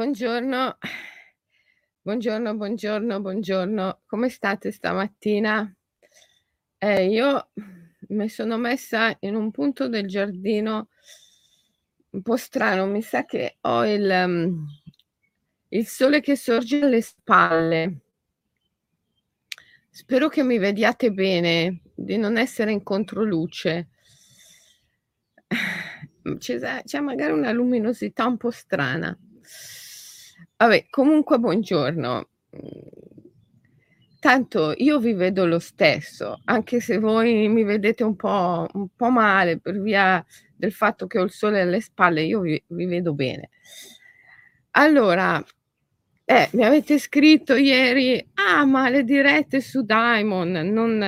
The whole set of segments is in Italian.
Buongiorno. Buongiorno, buongiorno, buongiorno. Come state stamattina? Eh, io mi sono messa in un punto del giardino un po' strano, mi sa che ho il, mhmm, il sole che sorge alle spalle. Spero che mi vediate bene, di non essere in controluce. C'è c'è magari una luminosità un po' strana. Vabbè, comunque buongiorno. Tanto io vi vedo lo stesso, anche se voi mi vedete un po' un po' male per via del fatto che ho il sole alle spalle, io vi vi vedo bene. Allora, eh, mi avete scritto ieri: "Ah, ma le dirette su Diamond non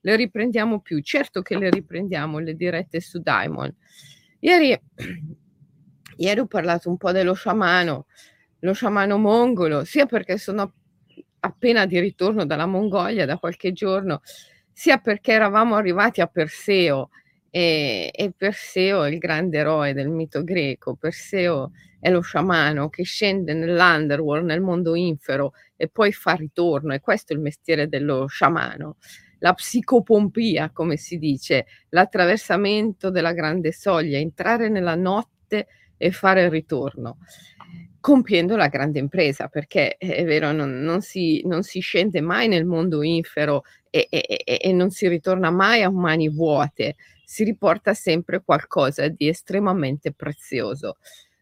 le riprendiamo più." Certo che le riprendiamo le dirette su Diamond. Ieri ieri ho parlato un po' dello sciamano, lo sciamano mongolo, sia perché sono appena di ritorno dalla Mongolia da qualche giorno, sia perché eravamo arrivati a Perseo e e Perseo è il grande eroe del mito greco. Perseo è lo sciamano che scende nell'underworld, nel mondo infero e poi fa ritorno e questo è il mestiere dello sciamano. La psicopompia, come si dice, l'attraversamento della grande soglia, entrare nella notte e fare il ritorno, compiendo la grande impresa, perché è è vero, non non si non si scende mai nel mondo infero e e e e non si ritorna mai a mani vuote, si riporta sempre qualcosa di estremamente prezioso,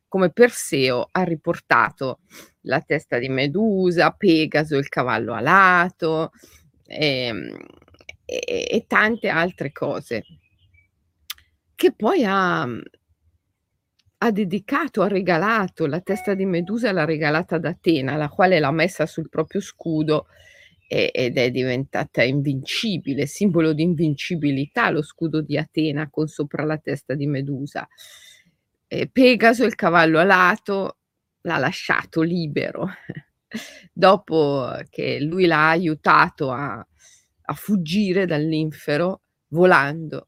come Perseo ha riportato la testa di Medusa, Pegaso, il cavallo alato, ehm, e e tante altre cose. Che poi ha ha dedicato, ha regalato la testa di Medusa l'ha regalata ad Atena, la quale l'ha messa sul proprio scudo e ed è diventata invincibile, simbolo di invincibilità lo scudo di Atena con sopra la testa di Medusa. E Pegaso, il cavallo alato, l'ha lasciato libero dopo che lui l'ha aiutato a a fuggire dall'infero volando.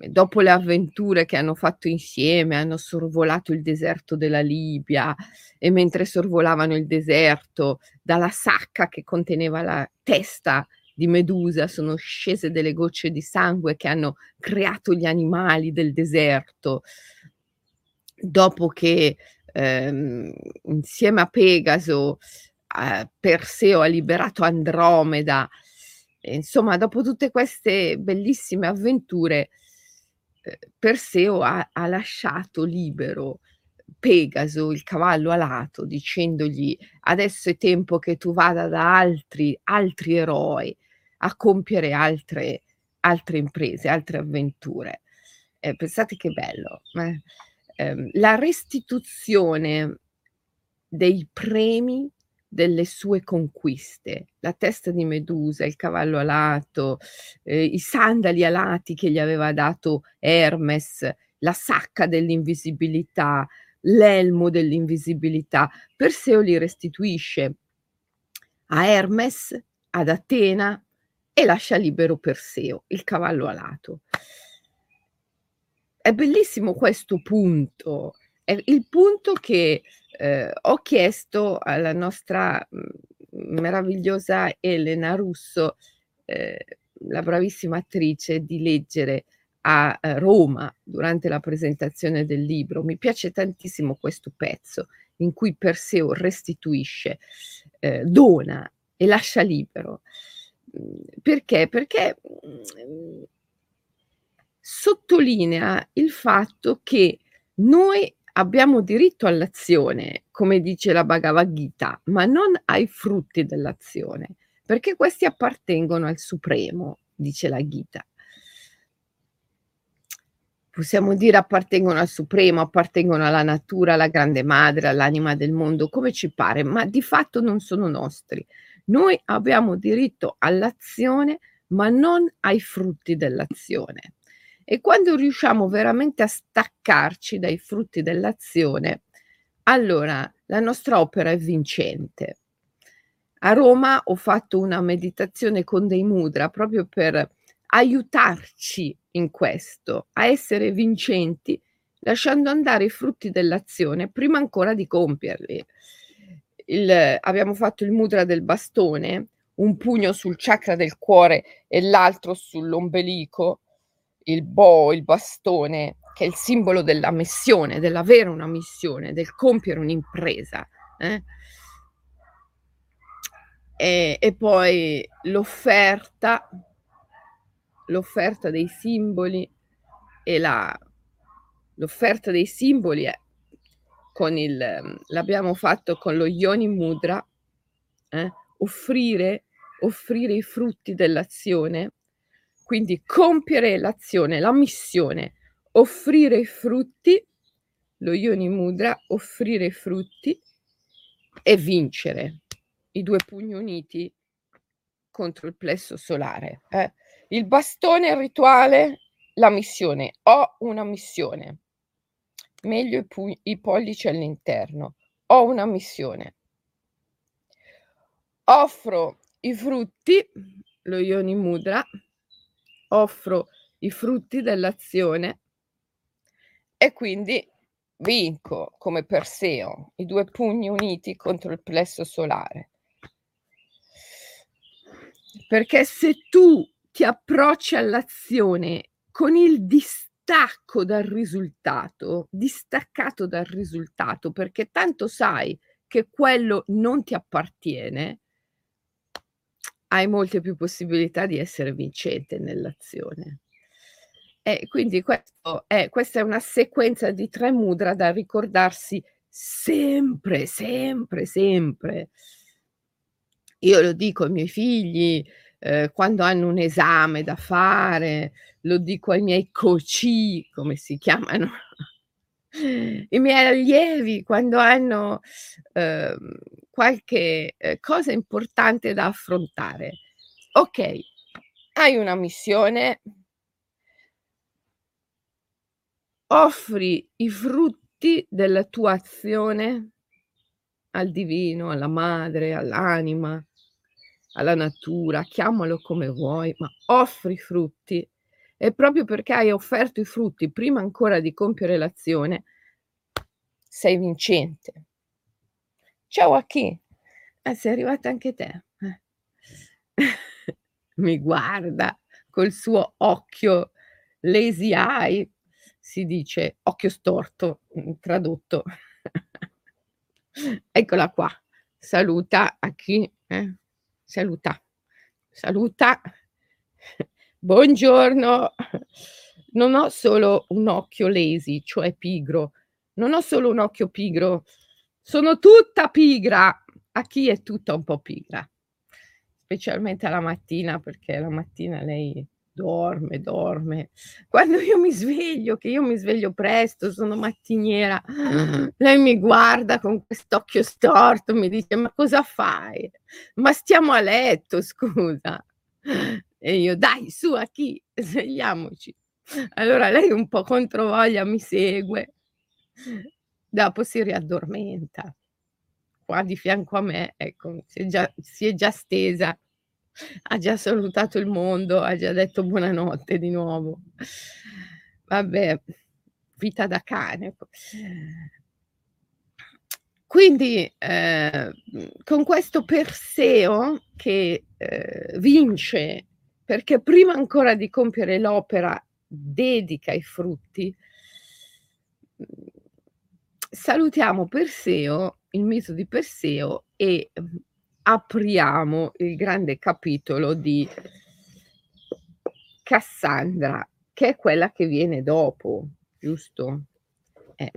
Dopo le avventure che hanno fatto insieme, hanno sorvolato il deserto della Libia e mentre sorvolavano il deserto, dalla sacca che conteneva la testa di Medusa sono scese delle gocce di sangue che hanno creato gli animali del deserto. Dopo che, ehm, insieme a Pegaso, uhm, Perseo ha liberato Andromeda, insomma dopo tutte queste bellissime avventure, Perseo ha ha lasciato libero Pegaso, il cavallo alato, dicendogli: "Adesso è tempo che tu vada da altri altri eroi a compiere altre altre imprese, altre avventure." E pensate che bello, eh. Ehm, la restituzione dei premi delle sue conquiste, la testa di Medusa, il cavallo alato, ehm, i sandali alati che gli aveva dato Hermes, la sacca dell'invisibilità, l'elmo dell'invisibilità. Perseo li restituisce a Hermes, ad Atena e lascia libero Perseo, il cavallo alato. È bellissimo questo punto, è il punto che, ehm, ho chiesto alla nostra, mhmm, meravigliosa Elena Russo, ehm, la bravissima attrice, di leggere a, ehm, Roma durante la presentazione del libro. Mi piace tantissimo questo pezzo in cui Perseo restituisce, ehm, dona e lascia libero. Mhmm, perché? Perché, mhmm, sottolinea il fatto che noi abbiamo diritto all'azione, come dice la Bhagavad Gita, ma non ai frutti dell'azione, perché questi appartengono al Supremo, dice la Gita. Possiamo dire appartengono al Supremo, appartengono alla natura, alla grande madre, all'anima del mondo, come ci pare, ma di fatto non sono nostri. Noi abbiamo diritto all'azione, ma non ai frutti dell'azione. E quando riusciamo veramente a staccarci dai frutti dell'azione, allora la nostra opera è vincente. A Roma ho fatto una meditazione con dei mudra proprio per aiutarci in questo, a essere vincenti lasciando andare i frutti dell'azione prima ancora di compierli. Il, abbiamo fatto il mudra del bastone, un pugno sul chakra del cuore e l'altro sull'ombelico, il bo, il bastone, che è il simbolo della missione, dell'avere una missione, del compiere un'impresa. Eh? E, e poi l'offerta, l'offerta dei simboli e la, l'offerta dei simboli è con il, l'abbiamo fatto con lo Yoni Mudra, eh? offrire, offrire i frutti dell'azione, quindi compiere l'azione, la missione, offrire i frutti, lo Yoni Mudra, offrire i frutti e vincere i due pugni uniti contro il plesso solare. Eh? Il bastone il rituale, la missione. Ho una missione. Meglio i, pu- i pollici all'interno. Ho una missione. Offro i frutti, lo Yoni Mudra, offro i frutti dell'azione e quindi vinco come Perseo, i due pugni uniti contro il plesso solare. Perché se tu ti approcci all'azione con il distacco dal risultato, distaccato dal risultato, perché tanto sai che quello non ti appartiene, hai molte più possibilità di essere vincente nell'azione. E quindi è, questa è una sequenza di tre mudra da ricordarsi sempre, sempre, sempre. Io lo dico ai miei figli eh, quando hanno un esame da fare, lo dico ai miei coci, come si chiamano, i miei allievi quando hanno eh, qualche cosa importante da affrontare. Ok, hai una missione, offri i frutti della tua azione al divino, alla madre, all'anima, alla natura, chiamalo come vuoi, ma offri frutti. E proprio perché hai offerto i frutti prima ancora di compiere l'azione, sei vincente. Ciao a chi? Eh, sei arrivata anche te. Eh. Mi guarda col suo occhio lazy eye, si dice occhio storto, mm, tradotto. Eccola qua. Saluta a chi? Eh? Saluta. Saluta. Buongiorno. Non ho solo un occhio lazy, cioè pigro. Non ho solo un occhio pigro. Sono tutta pigra. A chi è tutta un po' pigra? Specialmente alla mattina, perché la mattina lei dorme, dorme. Quando io mi sveglio, che io mi sveglio presto, sono mattiniera, lei mi guarda con quest'occhio storto, mi dice: Ma cosa fai? Ma stiamo a letto, scusa. E io, dai, su a chi? Svegliamoci. Allora lei un po' controvoglia mi segue, dopo si riaddormenta. Qua di fianco a me, ecco, si è già, si è già stesa ha già salutato il mondo, ha già detto buonanotte di nuovo. Vabbè, vita da cane. Quindi eh, con questo Perseo che eh, vince perché prima ancora di compiere l'opera dedica i frutti, salutiamo Perseo, il mito di Perseo e apriamo il grande capitolo di Cassandra, che è quella che viene dopo, giusto? Eh.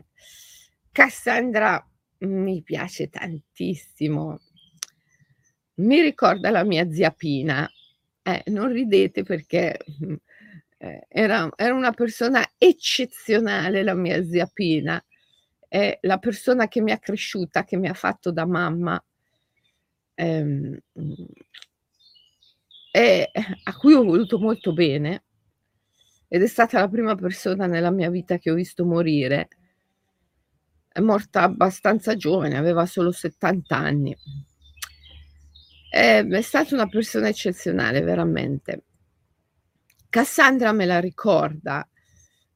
Cassandra mi piace tantissimo. Mi ricorda la mia zia Pina. Eh, non ridete perché eh, era, era, una persona eccezionale, la mia zia Pina. È la persona che mi ha cresciuta, che mi ha fatto da mamma ehm, e a cui ho voluto molto bene ed è stata la prima persona nella mia vita che ho visto morire. È morta abbastanza giovane, aveva solo 70 anni. È, è stata una persona eccezionale, veramente. Cassandra me la ricorda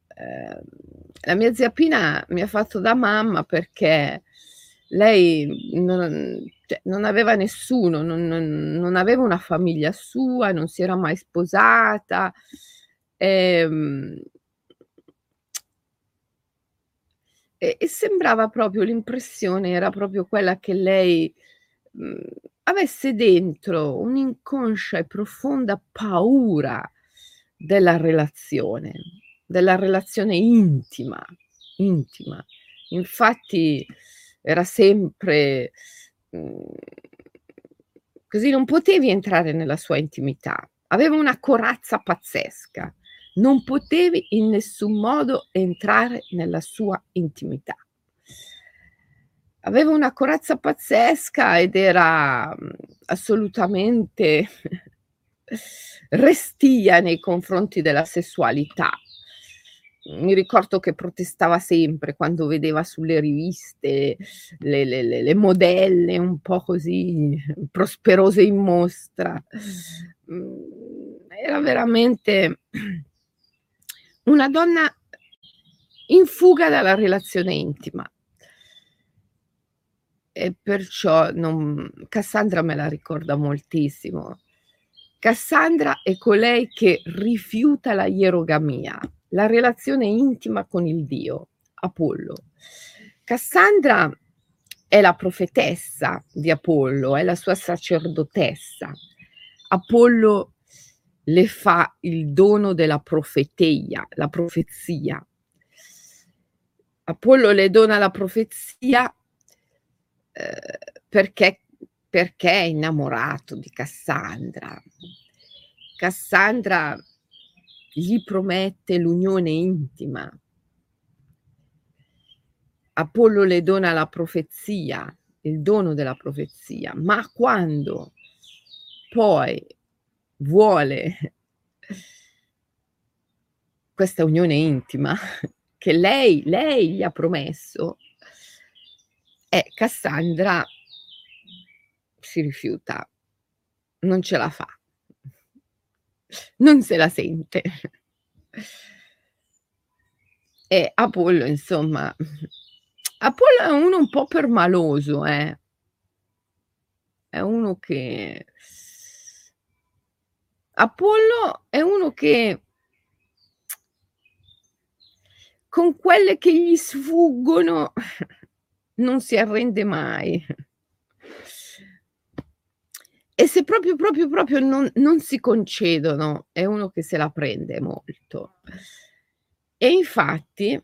ehm, la mia zia Pina mi ha fatto da mamma perché lei non, cioè, non aveva nessuno, non, non, non, aveva una famiglia sua, non si era mai sposata. Ehm, e, e, sembrava proprio l'impressione, era proprio quella che lei mh, mhmm, avesse dentro un'inconscia e profonda paura della relazione, della relazione intima, intima. Infatti era sempre mh, mhmm, così, non potevi entrare nella sua intimità, aveva una corazza pazzesca, non potevi in nessun modo entrare nella sua intimità. Aveva una corazza pazzesca ed era mhmm, assolutamente restia nei confronti della sessualità. Mi ricordo che protestava sempre quando vedeva sulle riviste le, le, le, le modelle un po' così prosperose in mostra. Mhmm, era veramente una donna in fuga dalla relazione intima e perciò non Cassandra me la ricorda moltissimo. Cassandra è colei che rifiuta la ierogamia, la relazione intima con il Dio, Apollo. Cassandra è la profetessa di Apollo, è la sua sacerdotessa. Apollo le fa il dono della profeteia, la profezia. Apollo le dona la profezia eh, perché, perché è innamorato di Cassandra. Cassandra gli promette l'unione intima. Apollo le dona la profezia, il dono della profezia, ma quando poi vuole questa unione intima che lei, lei gli ha promesso, e Cassandra si rifiuta, non ce la fa, non se la sente. E Apollo, insomma, Apollo è uno un po' permaloso, eh? È uno che... Apollo è uno che con quelle che gli sfuggono non si arrende mai. E se proprio, proprio, proprio non, non si concedono, è uno che se la prende molto. E infatti,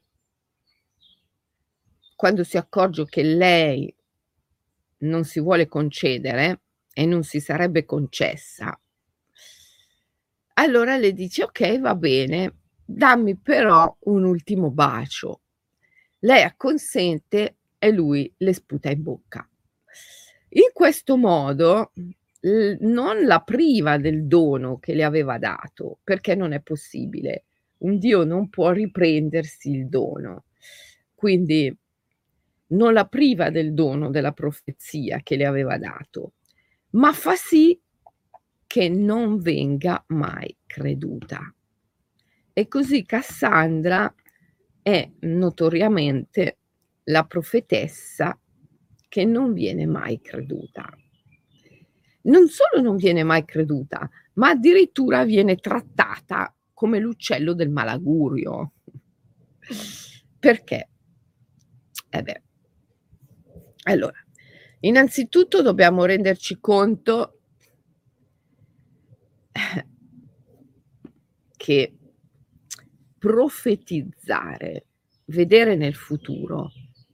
quando si accorge che lei non si vuole concedere e non si sarebbe concessa, allora le dice ok, va bene, dammi però un ultimo bacio. Lei acconsente e lui le sputa in bocca. In questo modo non la priva del dono che le aveva dato, perché non è possibile. Un Dio non può riprendersi il dono. Quindi non la priva del dono della profezia che le aveva dato, ma fa sì che non venga mai creduta. E così Cassandra è notoriamente la profetessa che non viene mai creduta. Non solo non viene mai creduta, ma addirittura viene trattata come l'uccello del malagurio. Perché? Eh beh, allora, innanzitutto dobbiamo renderci conto che profetizzare, vedere nel futuro,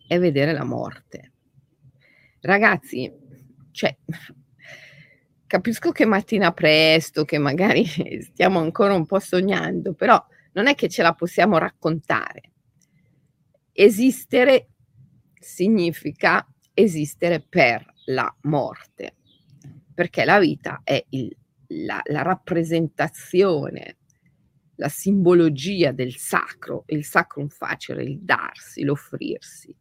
è vedere la morte. Ragazzi, cioè, capisco che mattina presto, che magari stiamo ancora un po' sognando, però non è che ce la possiamo raccontare. Esistere significa esistere per la morte, perché la vita è il, la, la rappresentazione, la simbologia del sacro, il sacrum facere, il darsi, l'offrirsi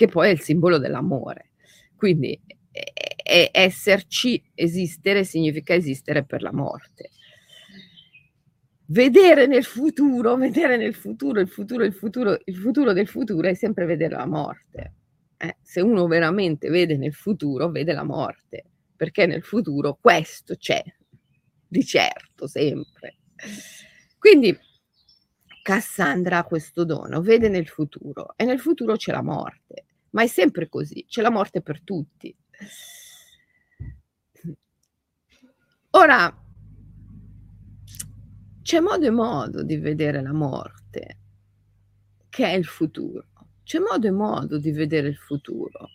che poi è il simbolo dell'amore. Quindi eh, esserci, esistere significa esistere per la morte. vedere nel futuro, vedere nel futuro, il futuro, il futuro, il futuro del futuro è sempre vedere la morte. Eh, se uno veramente vede nel futuro, vede la morte, perché nel futuro questo c'è, di certo, sempre. Quindi Cassandra ha questo dono, vede nel futuro e nel futuro c'è la morte, ma è sempre così, c'è la morte per tutti. Ora, c'è modo e modo di vedere la morte, che è il futuro. C'è modo e modo di vedere il futuro.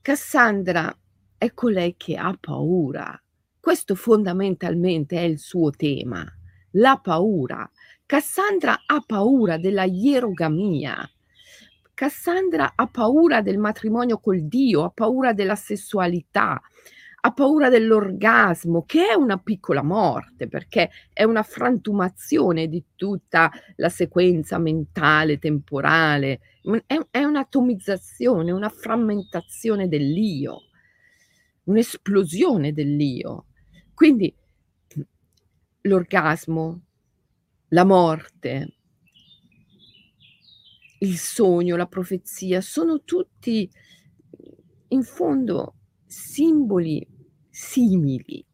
Cassandra è colei che ha paura. Questo fondamentalmente è il suo tema, la paura. Cassandra ha paura della ierogamia. Cassandra ha paura del matrimonio col Dio, ha paura della sessualità, ha paura dell'orgasmo, che è una piccola morte, perché è una frantumazione di tutta la sequenza mentale, temporale, è, è un'atomizzazione, una frammentazione dell'io, un'esplosione dell'io. Quindi l'orgasmo, la morte, il sogno, la profezia, sono tutti in fondo simboli simili.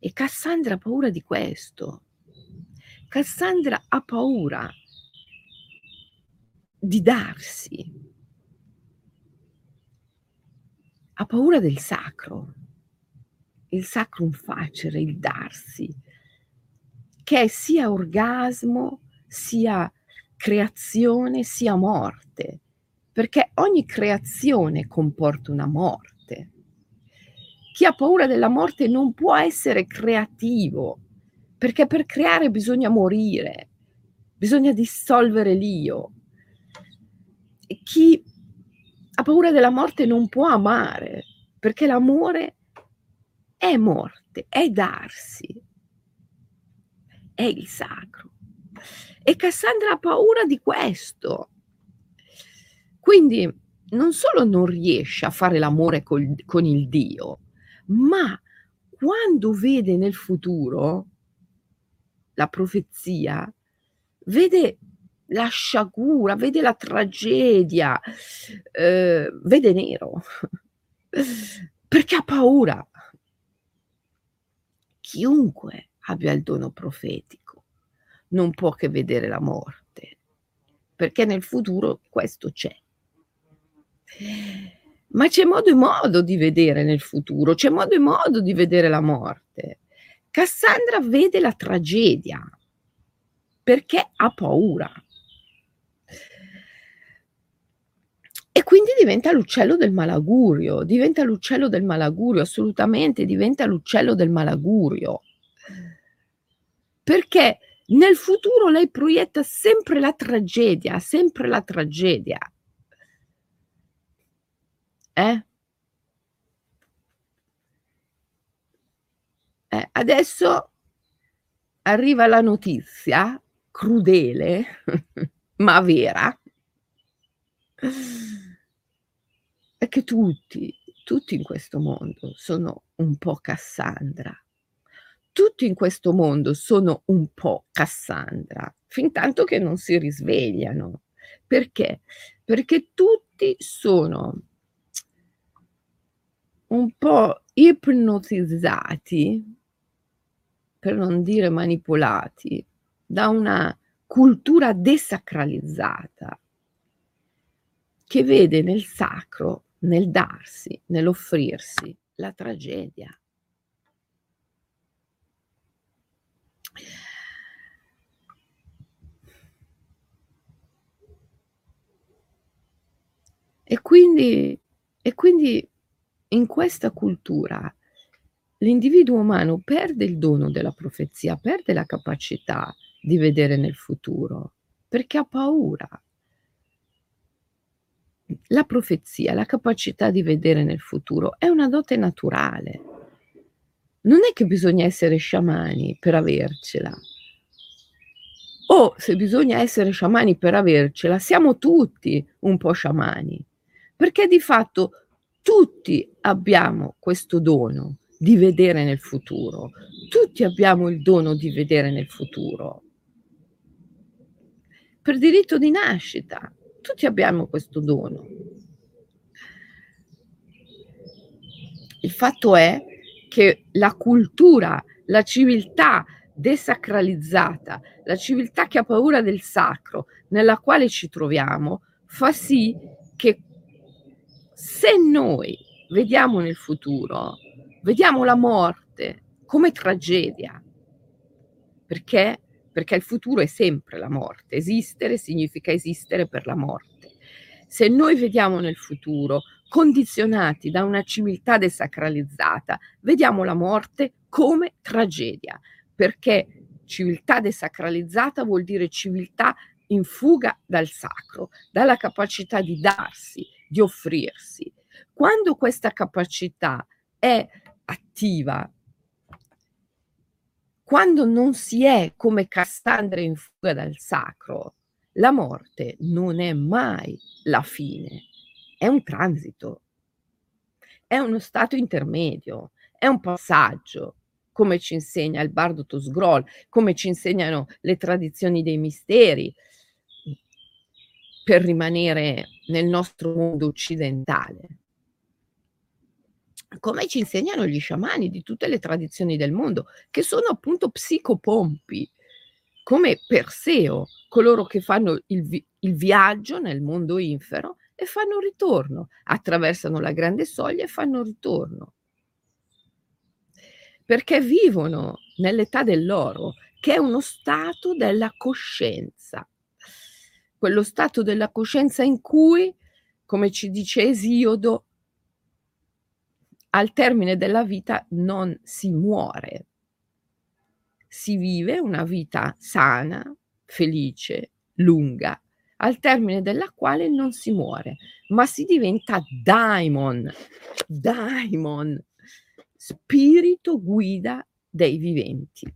E Cassandra ha paura di questo. Cassandra ha paura di darsi. Ha paura del sacro, il sacrum facere, il darsi, che è sia orgasmo, sia creazione, sia morte, perché ogni creazione comporta una morte chi ha paura della morte non può essere creativo, perché per creare bisogna morire, bisogna dissolvere l'io. Chi ha paura della morte non può amare, perché l'amore è morte, è darsi, è il sacro. E Cassandra ha paura di questo. Quindi non solo non riesce a fare l'amore col, con il Dio, ma quando vede nel futuro la profezia, vede la sciagura, vede la tragedia, eh, vede nero, perché ha paura. Chiunque abbia il dono profetico non può che vedere la morte, perché nel futuro questo c'è. Ma c'è modo e modo di vedere nel futuro, c'è modo e modo di vedere la morte. Cassandra vede la tragedia perché ha paura. E quindi diventa l'uccello del malagurio, diventa l'uccello del malagurio, assolutamente diventa l'uccello del malagurio. Perché nel futuro lei proietta sempre la tragedia, sempre la tragedia. Eh? Eh, adesso arriva la notizia crudele, ma vera, è che tutti, tutti in questo mondo sono un po' Cassandra. Tutti in questo mondo sono un po' Cassandra, fin tanto che non si risvegliano. Perché? Perché tutti sono un po' ipnotizzati, per non dire manipolati, da una cultura desacralizzata che vede nel sacro, nel darsi, nell'offrirsi la tragedia. E quindi, e quindi in questa cultura l'individuo umano perde il dono della profezia, perde la capacità di vedere nel futuro, perché ha paura. La profezia, la capacità di vedere nel futuro è una dote naturale. Non è che bisogna essere sciamani per avercela. O se bisogna essere sciamani per avercela, siamo tutti un po' sciamani, perché di fatto tutti abbiamo questo dono di vedere nel futuro. Tutti abbiamo il dono di vedere nel futuro. Per diritto di nascita, tutti abbiamo questo dono. Il fatto è che la cultura, la civiltà desacralizzata, la civiltà che ha paura del sacro, nella quale ci troviamo, fa sì che se noi vediamo nel futuro, vediamo la morte come tragedia. Perché? Perché il futuro è sempre la morte. Esistere significa esistere per la morte. Se noi vediamo nel futuro condizionati da una civiltà desacralizzata, vediamo la morte come tragedia, perché civiltà desacralizzata vuol dire civiltà in fuga dal sacro, dalla capacità di darsi, di offrirsi. Quando questa capacità è attiva, quando non si è come Cassandra in fuga dal sacro, la morte non è mai la fine, è un transito, è uno stato intermedio, è un passaggio, come ci insegna il Bardo Tosgrol, come ci insegnano le tradizioni dei misteri, per rimanere nel nostro mondo occidentale. Come ci insegnano gli sciamani di tutte le tradizioni del mondo, che sono appunto psicopompi, come Perseo, coloro che fanno il, vi- il viaggio nel mondo infero e fanno ritorno, attraversano la grande soglia e fanno ritorno. Perché vivono nell'età dell'oro, che è uno stato della coscienza quello stato della coscienza in cui, come ci dice Esiodo, al termine della vita non si muore, si vive una vita sana, felice, lunga, al termine della quale non si muore, ma si diventa daimon, daimon, spirito guida dei viventi.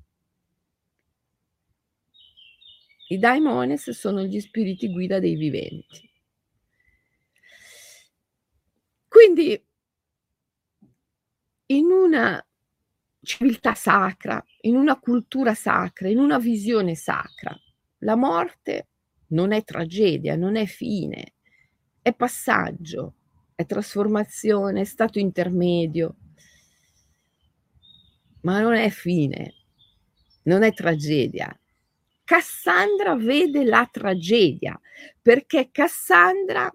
I daimones sono gli spiriti guida dei viventi. Quindi in una civiltà sacra, in una cultura sacra, in una visione sacra, la morte non è tragedia, non è fine, è passaggio, è trasformazione, è stato intermedio, ma non è fine, non è tragedia, Cassandra vede la tragedia perché Cassandra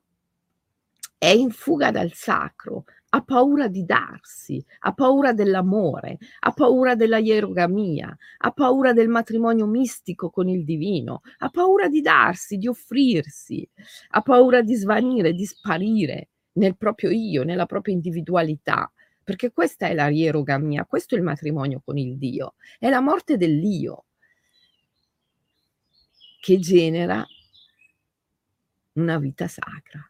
è in fuga dal sacro, ha paura di darsi, ha paura dell'amore, ha paura della ierogamia, ha paura del matrimonio mistico con il divino, ha paura di darsi, di offrirsi, ha paura di svanire, di sparire nel proprio io, nella propria individualità, perché questa è la ierogamia, questo è il matrimonio con il Dio, è la morte dell'io che genera una vita sacra.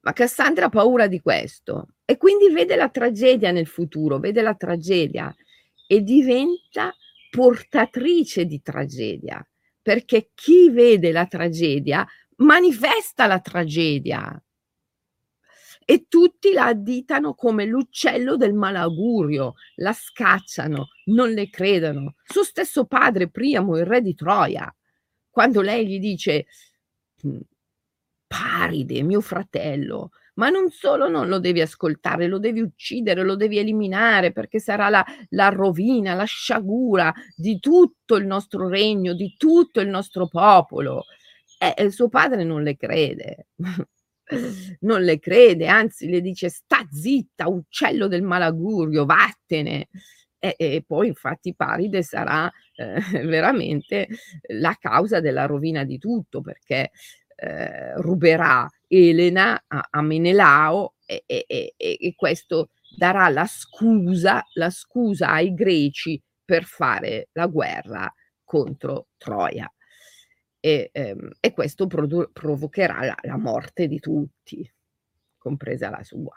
Ma Cassandra ha paura di questo e quindi vede la tragedia nel futuro, vede la tragedia e diventa portatrice di tragedia, perché chi vede la tragedia manifesta la tragedia e tutti la additano come l'uccello del malaugurio, la scacciano, non le credono. Suo stesso padre Priamo, il re di Troia, quando lei gli dice mm, Paride, mio fratello, ma non solo non lo devi ascoltare, lo devi uccidere, lo devi eliminare perché sarà la, la rovina, la sciagura di tutto il nostro regno, di tutto il nostro popolo. E, e suo padre non le crede. non le crede, anzi le dice sta zitta, uccello del malagurio, vattene. E, e poi infatti Paride sarà eh, veramente la causa della rovina di tutto perché eh, ruberà Elena a, a Menelao e, e, e questo darà la scusa, la scusa ai greci per fare la guerra contro Troia e, ehm, e questo produ- provocherà la, la morte di tutti, compresa la sua.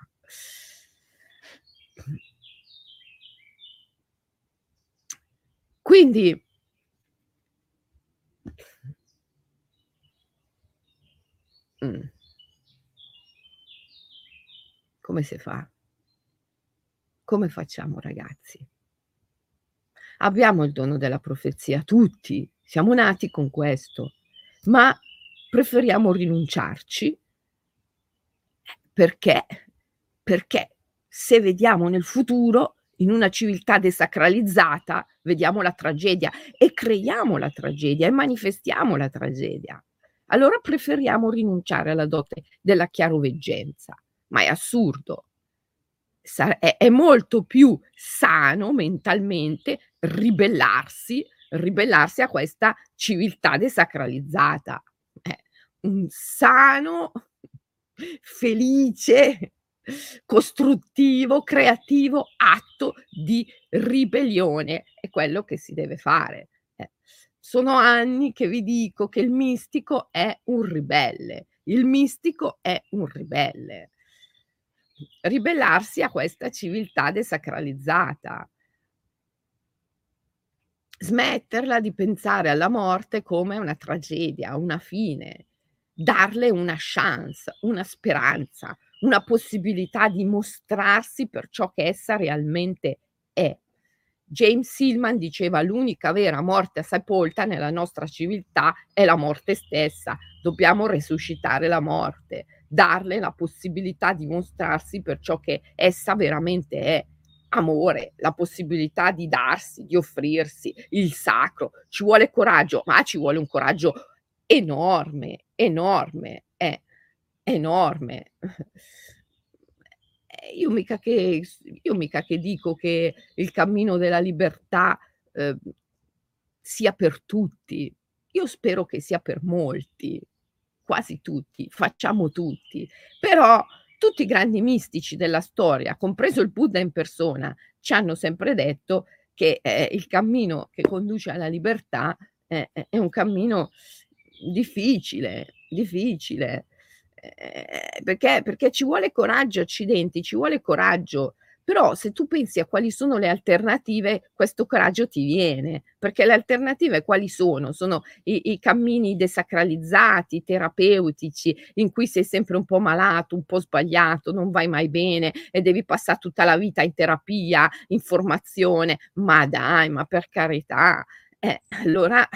Quindi mm. come si fa? come facciamo ragazzi? Abbiamo il dono della profezia, tutti, siamo nati con questo, ma preferiamo rinunciarci perché? Perché se vediamo nel futuro in una civiltà desacralizzata, vediamo la tragedia e creiamo la tragedia e manifestiamo la tragedia. Allora preferiamo rinunciare alla dote della chiaroveggenza, ma è assurdo. È molto più sano mentalmente ribellarsi, ribellarsi a questa civiltà desacralizzata. È un sano, felice, costruttivo, creativo atto di ribellione. È quello che si deve fare. Eh. Sono anni che vi dico che il mistico è un ribelle. Il mistico è un ribelle. Ribellarsi a questa civiltà desacralizzata. Smetterla di pensare alla morte come una tragedia, una fine, darle una chance, una speranza, una possibilità di mostrarsi per ciò che essa realmente è. James Silman diceva l'unica vera morte sepolta nella nostra civiltà è la morte stessa. Dobbiamo resuscitare la morte, darle la possibilità di mostrarsi per ciò che essa veramente è. Amore, la possibilità di darsi, di offrirsi, il sacro. Ci vuole coraggio, ma ci vuole un coraggio enorme, enorme, è enorme. Eh, io mica che, io mica che dico che il cammino della libertà eh, sia per tutti, io spero che sia per molti, quasi tutti, facciamo tutti, però tutti i grandi mistici della storia, compreso il Buddha in persona, ci hanno sempre detto che eh, il cammino che conduce alla libertà eh, è un cammino difficile, difficile. Eh, perché, perché ci vuole coraggio, accidenti, ci vuole coraggio. Però se tu pensi a quali sono le alternative, questo coraggio ti viene, perché le alternative quali sono? Sono i, i cammini desacralizzati, terapeutici, in cui sei sempre un po' malato, un po' sbagliato, non vai mai bene e devi passare tutta la vita in terapia, in formazione. Ma dai, ma per carità, eh, allora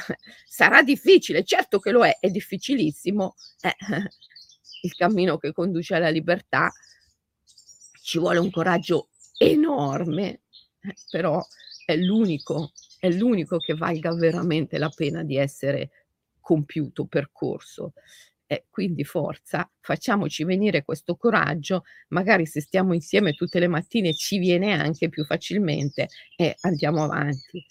sarà difficile, certo che lo è, è difficilissimo. Eh, il cammino che conduce alla libertà ci vuole un coraggio enorme, eh, però è l'unico, è l'unico che valga veramente la pena di essere compiuto, percorso. Eh, quindi forza, facciamoci venire questo coraggio, magari se stiamo insieme tutte le mattine ci viene anche più facilmente e andiamo avanti.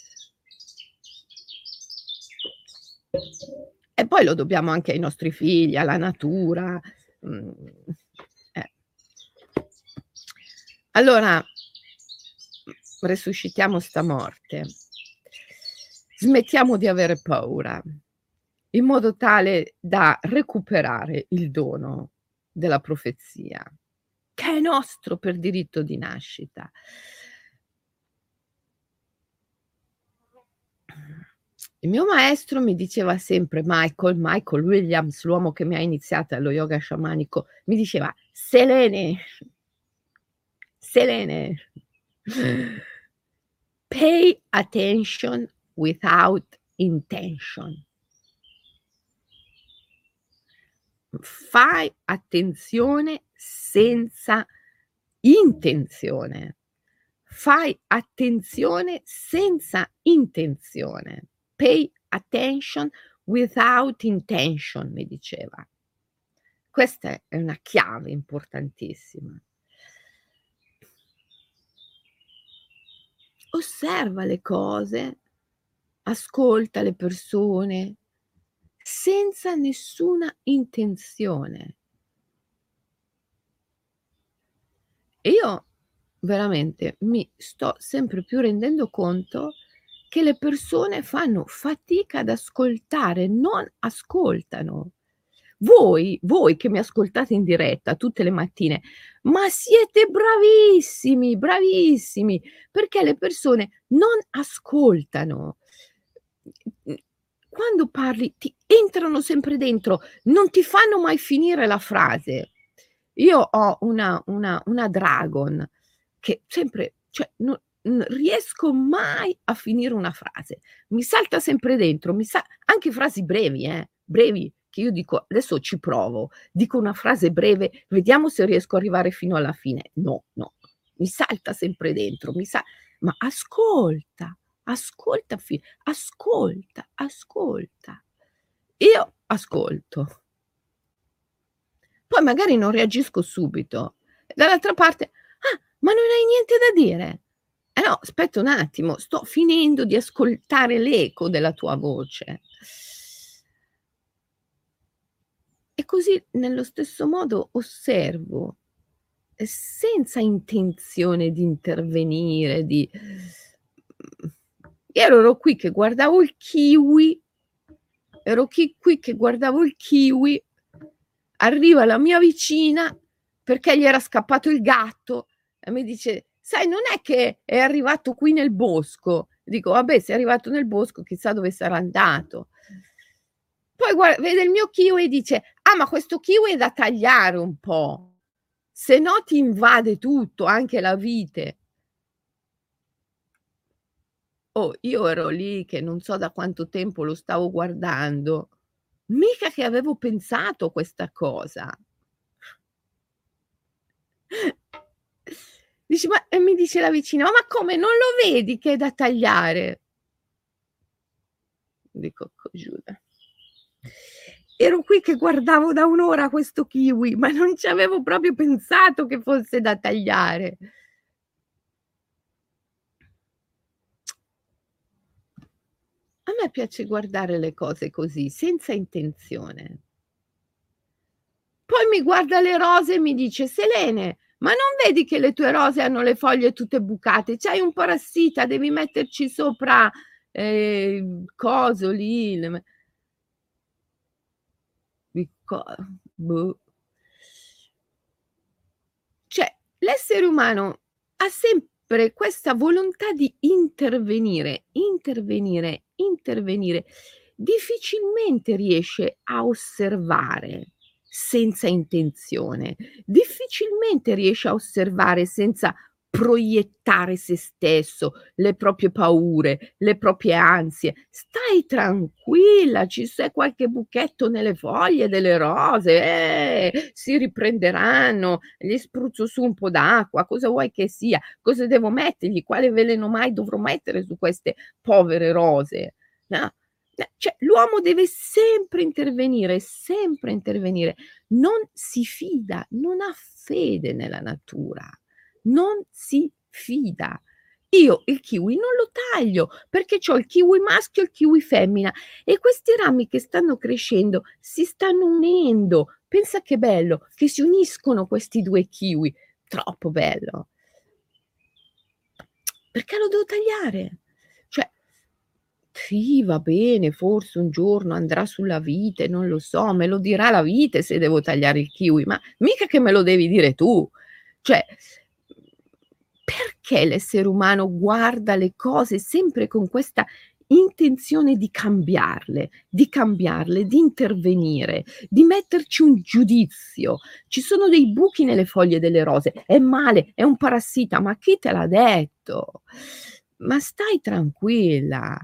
E poi lo dobbiamo anche ai nostri figli, alla natura. Mm, eh. Allora, resuscitiamo sta morte. Smettiamo di avere paura, in modo tale da recuperare il dono della profezia, che è nostro per diritto di nascita. Il mio maestro mi diceva sempre, Michael, Michael Williams, l'uomo che mi ha iniziato allo yoga sciamanico, mi diceva, Selene, Selene, pay attention without intention. Fai attenzione senza intenzione. Fai attenzione senza intenzione pay attention without intention, mi diceva. Questa è una chiave importantissima. Osserva le cose, ascolta le persone senza nessuna intenzione. E io veramente mi sto sempre più rendendo conto che le persone fanno fatica ad ascoltare, non ascoltano. Voi, voi che mi ascoltate in diretta tutte le mattine, ma siete bravissimi, bravissimi, perché le persone non ascoltano. Quando parli ti entrano sempre dentro, non ti fanno mai finire la frase. Io ho una, una, una dragon che sempre cioè non, non riesco mai a finire una frase, mi salta sempre dentro, mi sa- anche frasi brevi, eh, brevi, che io dico, adesso ci provo, dico una frase breve, vediamo se riesco ad arrivare fino alla fine. No, no, mi salta sempre dentro, mi sa- ma ascolta, ascolta, ascolta, ascolta. Io ascolto. Poi magari non reagisco subito. Dall'altra parte, ah, ma non hai niente da dire. Eh no, aspetta un attimo, sto finendo di ascoltare l'eco della tua voce. E così nello stesso modo osservo, eh, senza intenzione di intervenire, di... Io ero qui che guardavo il kiwi, ero qui, qui che guardavo il kiwi, arriva la mia vicina perché gli era scappato il gatto e mi dice, sai, non è che è arrivato qui nel bosco. Dico, vabbè, se è arrivato nel bosco, chissà dove sarà andato. Poi guarda, vede il mio kiwi e dice, ah, ma questo kiwi è da tagliare un po', se no ti invade tutto, anche la vite. Oh, io ero lì che non so da quanto tempo lo stavo guardando, mica che avevo pensato questa cosa. Dici, ma e mi dice la vicina, ma come non lo vedi che è da tagliare? Dico, Giuda. Ero qui che guardavo da un'ora questo kiwi, ma non ci avevo proprio pensato che fosse da tagliare. A me piace guardare le cose così, senza intenzione. Poi mi guarda le rose e mi dice: Selene, ma non vedi che le tue rose hanno le foglie tutte bucate? C'hai un parassita, devi metterci sopra eh, coso lì. Boh. Cioè, l'essere umano ha sempre questa volontà di intervenire, intervenire, intervenire. Difficilmente riesce a osservare senza intenzione, difficilmente riesce a osservare senza proiettare se stesso, le proprie paure, le proprie ansie. Stai tranquilla, ci sei qualche buchetto nelle foglie delle rose, eh, si riprenderanno, gli spruzzo su un po' d'acqua, cosa vuoi che sia? Cosa devo mettergli? Quale veleno mai dovrò mettere su queste povere rose? No? Cioè, l'uomo deve sempre intervenire, sempre intervenire. Non si fida, non ha fede nella natura non si fida. Io il kiwi non lo taglio perché ho il kiwi maschio e il kiwi femmina e questi rami che stanno crescendo si stanno unendo. Pensa che bello che si uniscono questi due kiwi. Troppo bello. Perché lo devo tagliare? Cioè, sì, va bene, forse un giorno andrà sulla vite, non lo so, me lo dirà la vite se devo tagliare il kiwi, ma mica che me lo devi dire tu. Cioè, perché l'essere umano guarda le cose sempre con questa intenzione di cambiarle, di cambiarle, di intervenire, di metterci un giudizio. Ci sono dei buchi nelle foglie delle rose, è male, è un parassita, ma chi te l'ha detto? Ma stai tranquilla.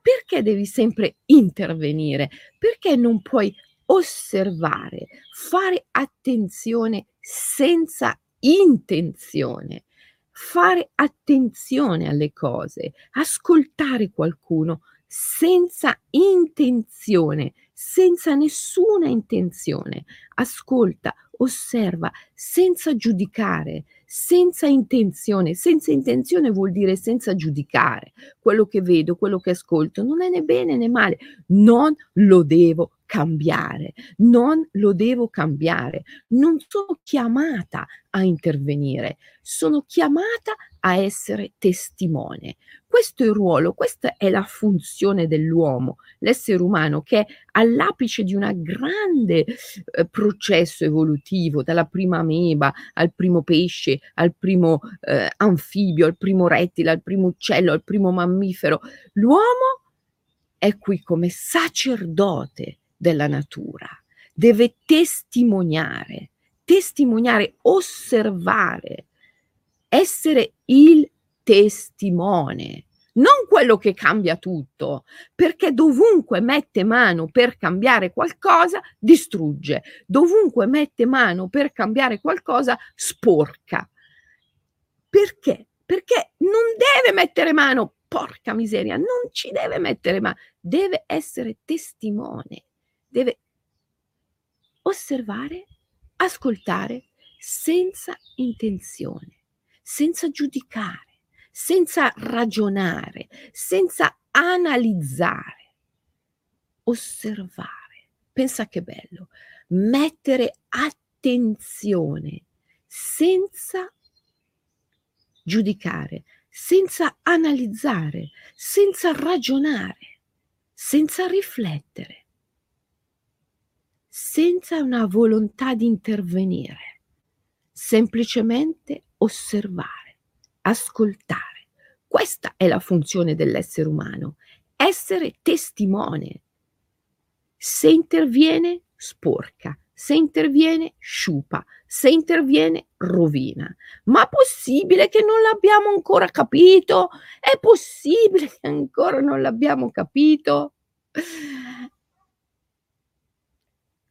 Perché devi sempre intervenire? Perché non puoi osservare, fare attenzione senza intenzione? Fare attenzione alle cose, ascoltare qualcuno senza intenzione, senza nessuna intenzione. Ascolta, osserva, senza giudicare, senza intenzione. Senza intenzione vuol dire senza giudicare. Quello che vedo, quello che ascolto non è né bene né male. Non lo devo cambiare, non lo devo cambiare, non sono chiamata a intervenire, sono chiamata a essere testimone. Questo è il ruolo, questa è la funzione dell'uomo, l'essere umano che è all'apice di un grande eh, processo evolutivo, dalla prima ameba al primo pesce, al primo eh, anfibio, al primo rettile, al primo uccello, al primo mammifero. L'uomo è qui come sacerdote della natura, deve testimoniare, testimoniare, osservare essere il testimone, non quello che cambia tutto, perché dovunque mette mano per cambiare qualcosa, distrugge, dovunque mette mano per cambiare qualcosa, sporca. Perché? Perché non deve mettere mano, porca miseria, non ci deve mettere mano, deve essere testimone, deve osservare, ascoltare senza intenzione, senza giudicare senza ragionare, senza analizzare, osservare. Pensa che bello, mettere attenzione senza giudicare, senza analizzare, senza ragionare, senza riflettere, senza una volontà di intervenire, semplicemente osservare ascoltare. Questa è la funzione dell'essere umano, essere testimone. Se interviene, sporca, se interviene, sciupa, se interviene, rovina. Ma è possibile che non l'abbiamo ancora capito? È possibile che ancora non l'abbiamo capito?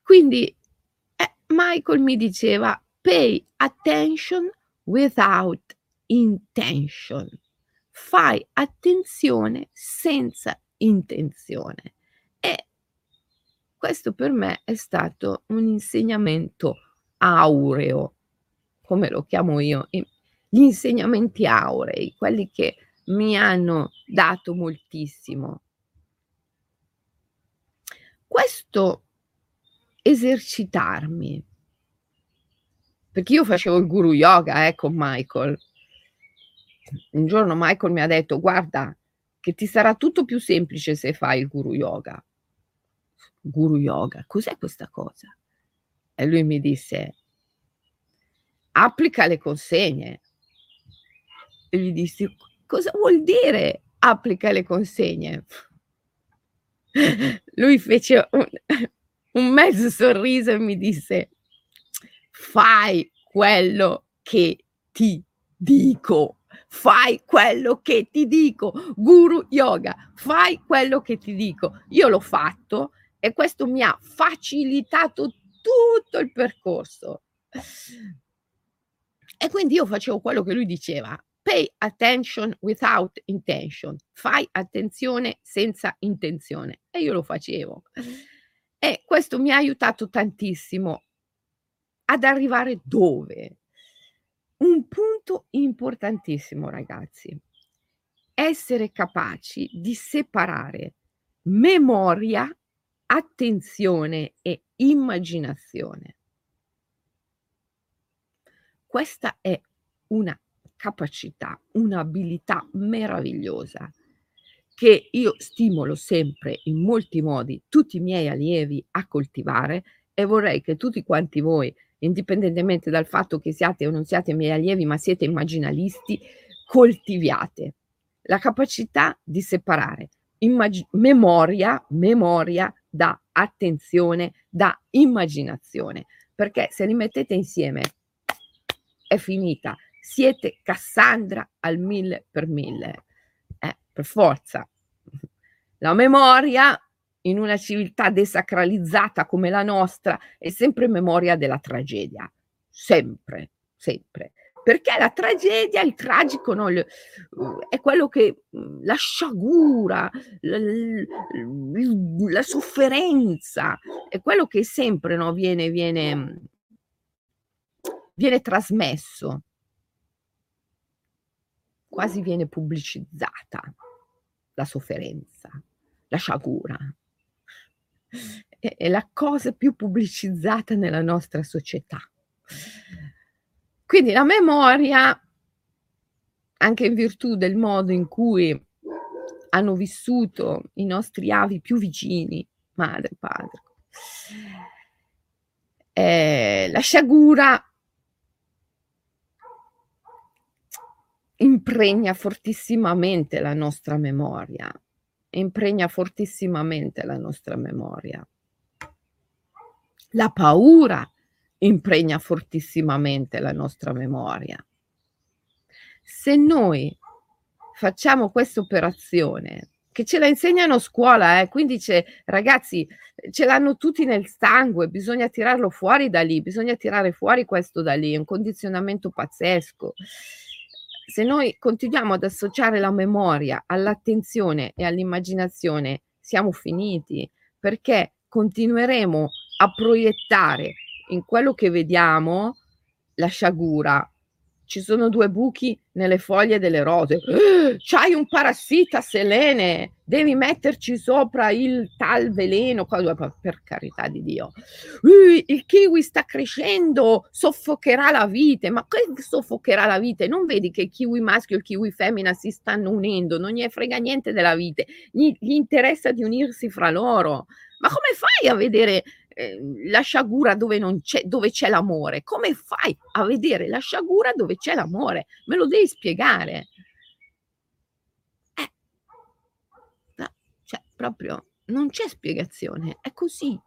Quindi eh, Michael mi diceva, pay attention without intention. Fai attenzione senza intenzione. E questo per me è stato un insegnamento aureo, come lo chiamo io, gli insegnamenti aurei, quelli che mi hanno dato moltissimo. Questo esercitarmi, perché io facevo il guru yoga eh, con Michael, un giorno Michael mi ha detto guarda che ti sarà tutto più semplice se fai il guru yoga. Guru yoga, cos'è questa cosa? E lui mi disse applica le consegne. E gli dissi cosa vuol dire applica le consegne? Lui fece un, un mezzo sorriso e mi disse fai quello che ti dico fai quello che ti dico, guru yoga, fai quello che ti dico. Io l'ho fatto e questo mi ha facilitato tutto il percorso. E quindi io facevo quello che lui diceva, pay attention without intention, fai attenzione senza intenzione. E io lo facevo. E questo mi ha aiutato tantissimo ad arrivare dove? Un punto importantissimo ragazzi, essere capaci di separare memoria, attenzione e immaginazione. Questa è una capacità, un'abilità meravigliosa che io stimolo sempre in molti modi tutti i miei allievi a coltivare e vorrei che tutti quanti voi indipendentemente dal fatto che siate o non siate miei allievi, ma siete immaginalisti, coltiviate la capacità di separare immag- memoria, memoria da attenzione, da immaginazione, perché se li mettete insieme è finita. Siete Cassandra al mille per mille, per forza. La memoria in una civiltà desacralizzata come la nostra è sempre memoria della tragedia, sempre, sempre. Perché la tragedia, il tragico, no, il, è quello che la sciagura, la, la, sofferenza, è quello che sempre no, viene, viene, viene trasmesso, quasi viene pubblicizzata la sofferenza, la sciagura è, è la cosa più pubblicizzata nella nostra società. Quindi la memoria, anche in virtù del modo in cui hanno vissuto i nostri avi più vicini, madre padre, eh, la sciagura impregna fortissimamente la nostra memoria impregna fortissimamente la nostra memoria. La paura impregna fortissimamente la nostra memoria. se noi facciamo questa operazione, che ce la insegnano a scuola, eh, quindi c'è, ragazzi, ce l'hanno tutti nel sangue, bisogna tirarlo fuori da lì, bisogna tirare fuori questo da lì, è un condizionamento pazzesco. Se noi continuiamo ad associare la memoria all'attenzione e all'immaginazione, siamo finiti, perché continueremo a proiettare in quello che vediamo la sciagura. Ci sono due buchi nelle foglie delle rose. c'hai un parassita, Selene, devi metterci sopra il tal veleno. Per carità di Dio, il kiwi sta crescendo, soffocherà la vite. Ma che soffocherà la vite? Non vedi che il kiwi maschio e il kiwi femmina si stanno unendo? Non gli frega niente della vite, gli, gli interessa di unirsi fra loro. Ma come fai a vedere Ehm, la sciagura dove, non c'è, dove c'è l'amore. Come fai a vedere la sciagura dove c'è l'amore? Me lo devi spiegare. Eh, cioè, proprio non c'è spiegazione, è così.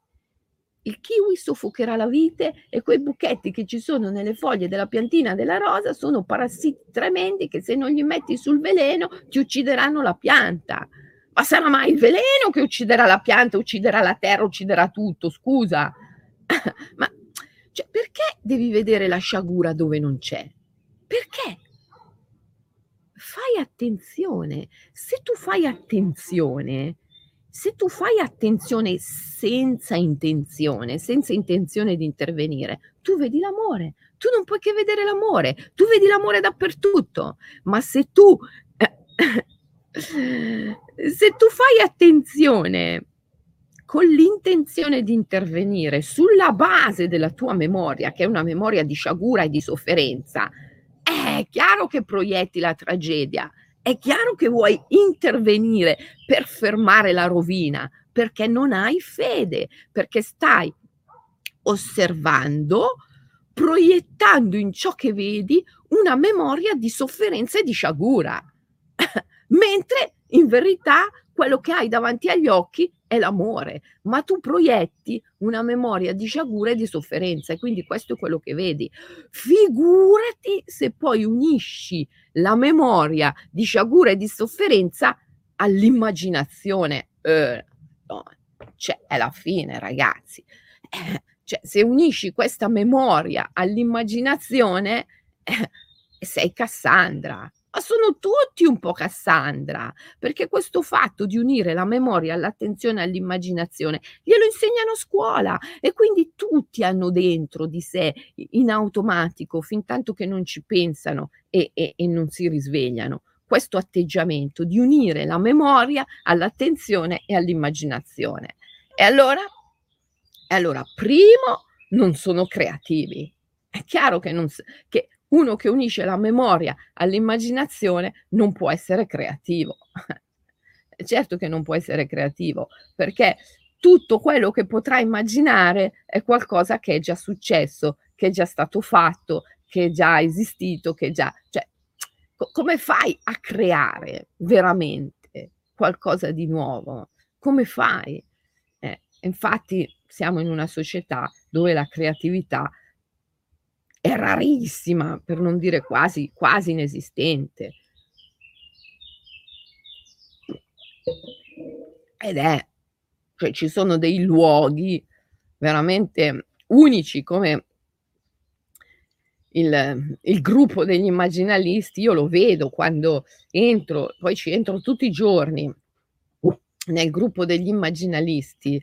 Il kiwi soffocherà la vite e quei buchetti che ci sono nelle foglie della piantina della rosa sono parassiti tremendi che se non gli metti sul veleno ti uccideranno la pianta. Ma sarà mai il veleno che ucciderà la pianta, ucciderà la terra, ucciderà tutto? Scusa. Ma cioè, perché devi vedere la sciagura dove non c'è? Perché? Fai attenzione. Se tu fai attenzione, se tu fai attenzione senza intenzione, senza intenzione di intervenire, tu vedi l'amore. Tu non puoi che vedere l'amore. Tu vedi l'amore dappertutto. Ma se tu eh, se tu fai attenzione con l'intenzione di intervenire sulla base della tua memoria, che è una memoria di sciagura e di sofferenza, è chiaro che proietti la tragedia, è chiaro che vuoi intervenire per fermare la rovina, perché non hai fede, perché stai osservando, proiettando in ciò che vedi una memoria di sofferenza e di sciagura mentre in verità quello che hai davanti agli occhi è l'amore, ma tu proietti una memoria di sciagura e di sofferenza e quindi questo è quello che vedi. Figurati se poi unisci la memoria di sciagura e di sofferenza all'immaginazione. Eh, cioè, è la fine, ragazzi. Eh, cioè, se unisci questa memoria all'immaginazione, eh, sei Cassandra ma sono tutti un po' Cassandra, perché questo fatto di unire la memoria all'attenzione e all'immaginazione glielo insegnano a scuola e quindi tutti hanno dentro di sé in automatico, fin tanto che non ci pensano e, e, e non si risvegliano, questo atteggiamento di unire la memoria all'attenzione e all'immaginazione. E allora, e allora primo, non sono creativi. È chiaro che, non, che uno che unisce la memoria all'immaginazione non può essere creativo. certo che non può essere creativo, perché tutto quello che potrà immaginare è qualcosa che è già successo, che è già stato fatto, che è già esistito, che è già... Cioè, co- come fai a creare veramente qualcosa di nuovo? Come fai? Eh, infatti siamo in una società dove la creatività è rarissima, per non dire quasi, quasi inesistente. Ed è, cioè ci sono dei luoghi veramente unici come il, il, gruppo degli immaginalisti, io lo vedo quando entro, poi ci entro tutti i giorni nel gruppo degli immaginalisti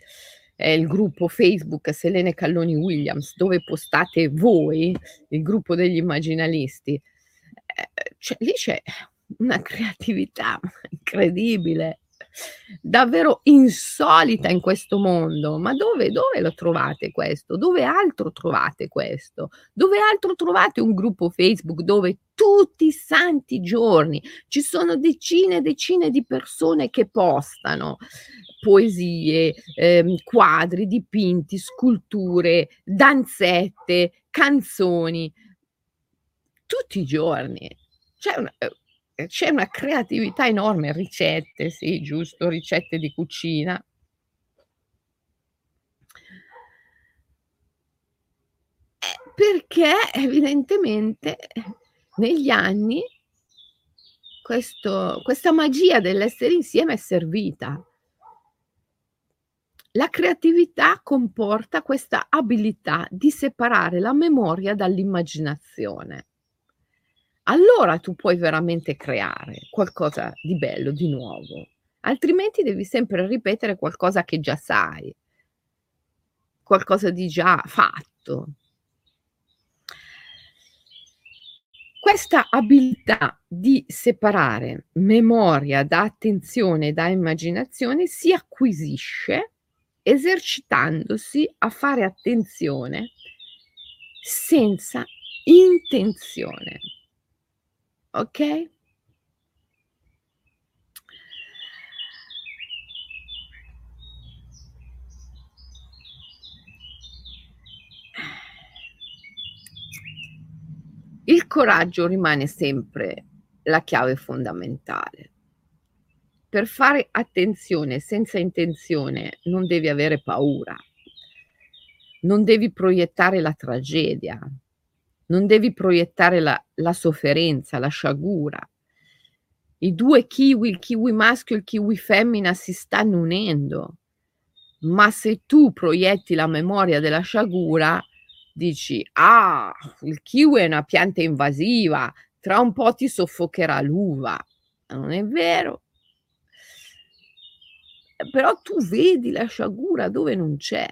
è il gruppo Facebook Selene Calloni Williams, dove postate voi, il gruppo degli immaginalisti. Eh, cioè, lì c'è una creatività incredibile, davvero insolita in questo mondo. Ma dove, dove lo trovate questo? Dove altro trovate questo? Dove altro trovate un gruppo Facebook dove tutti i santi giorni ci sono decine e decine di persone che postano poesie, ehm, quadri, dipinti, sculture, danzette, canzoni, tutti i giorni. Eh, c'è una creatività enorme, ricette, sì, giusto, ricette di cucina. Eh, perché evidentemente negli anni questo, questa magia dell'essere insieme è servita. La creatività comporta questa abilità di separare la memoria dall'immaginazione. Allora tu puoi veramente creare qualcosa di bello, di nuovo. Altrimenti devi sempre ripetere qualcosa che già sai, qualcosa di già fatto. Questa abilità di separare memoria da attenzione, da immaginazione si acquisisce esercitandosi a fare attenzione senza intenzione. Ok? Il coraggio rimane sempre la chiave fondamentale. Per fare attenzione senza intenzione non devi avere paura, non devi proiettare la tragedia, non devi proiettare la, la sofferenza, la sciagura. I due kiwi, il kiwi maschio e il kiwi femmina, si stanno unendo, ma se tu proietti la memoria della sciagura, dici, ah, il kiwi è una pianta invasiva, tra un po' ti soffocherà l'uva. Non è vero. Però tu vedi la sciagura dove non c'è.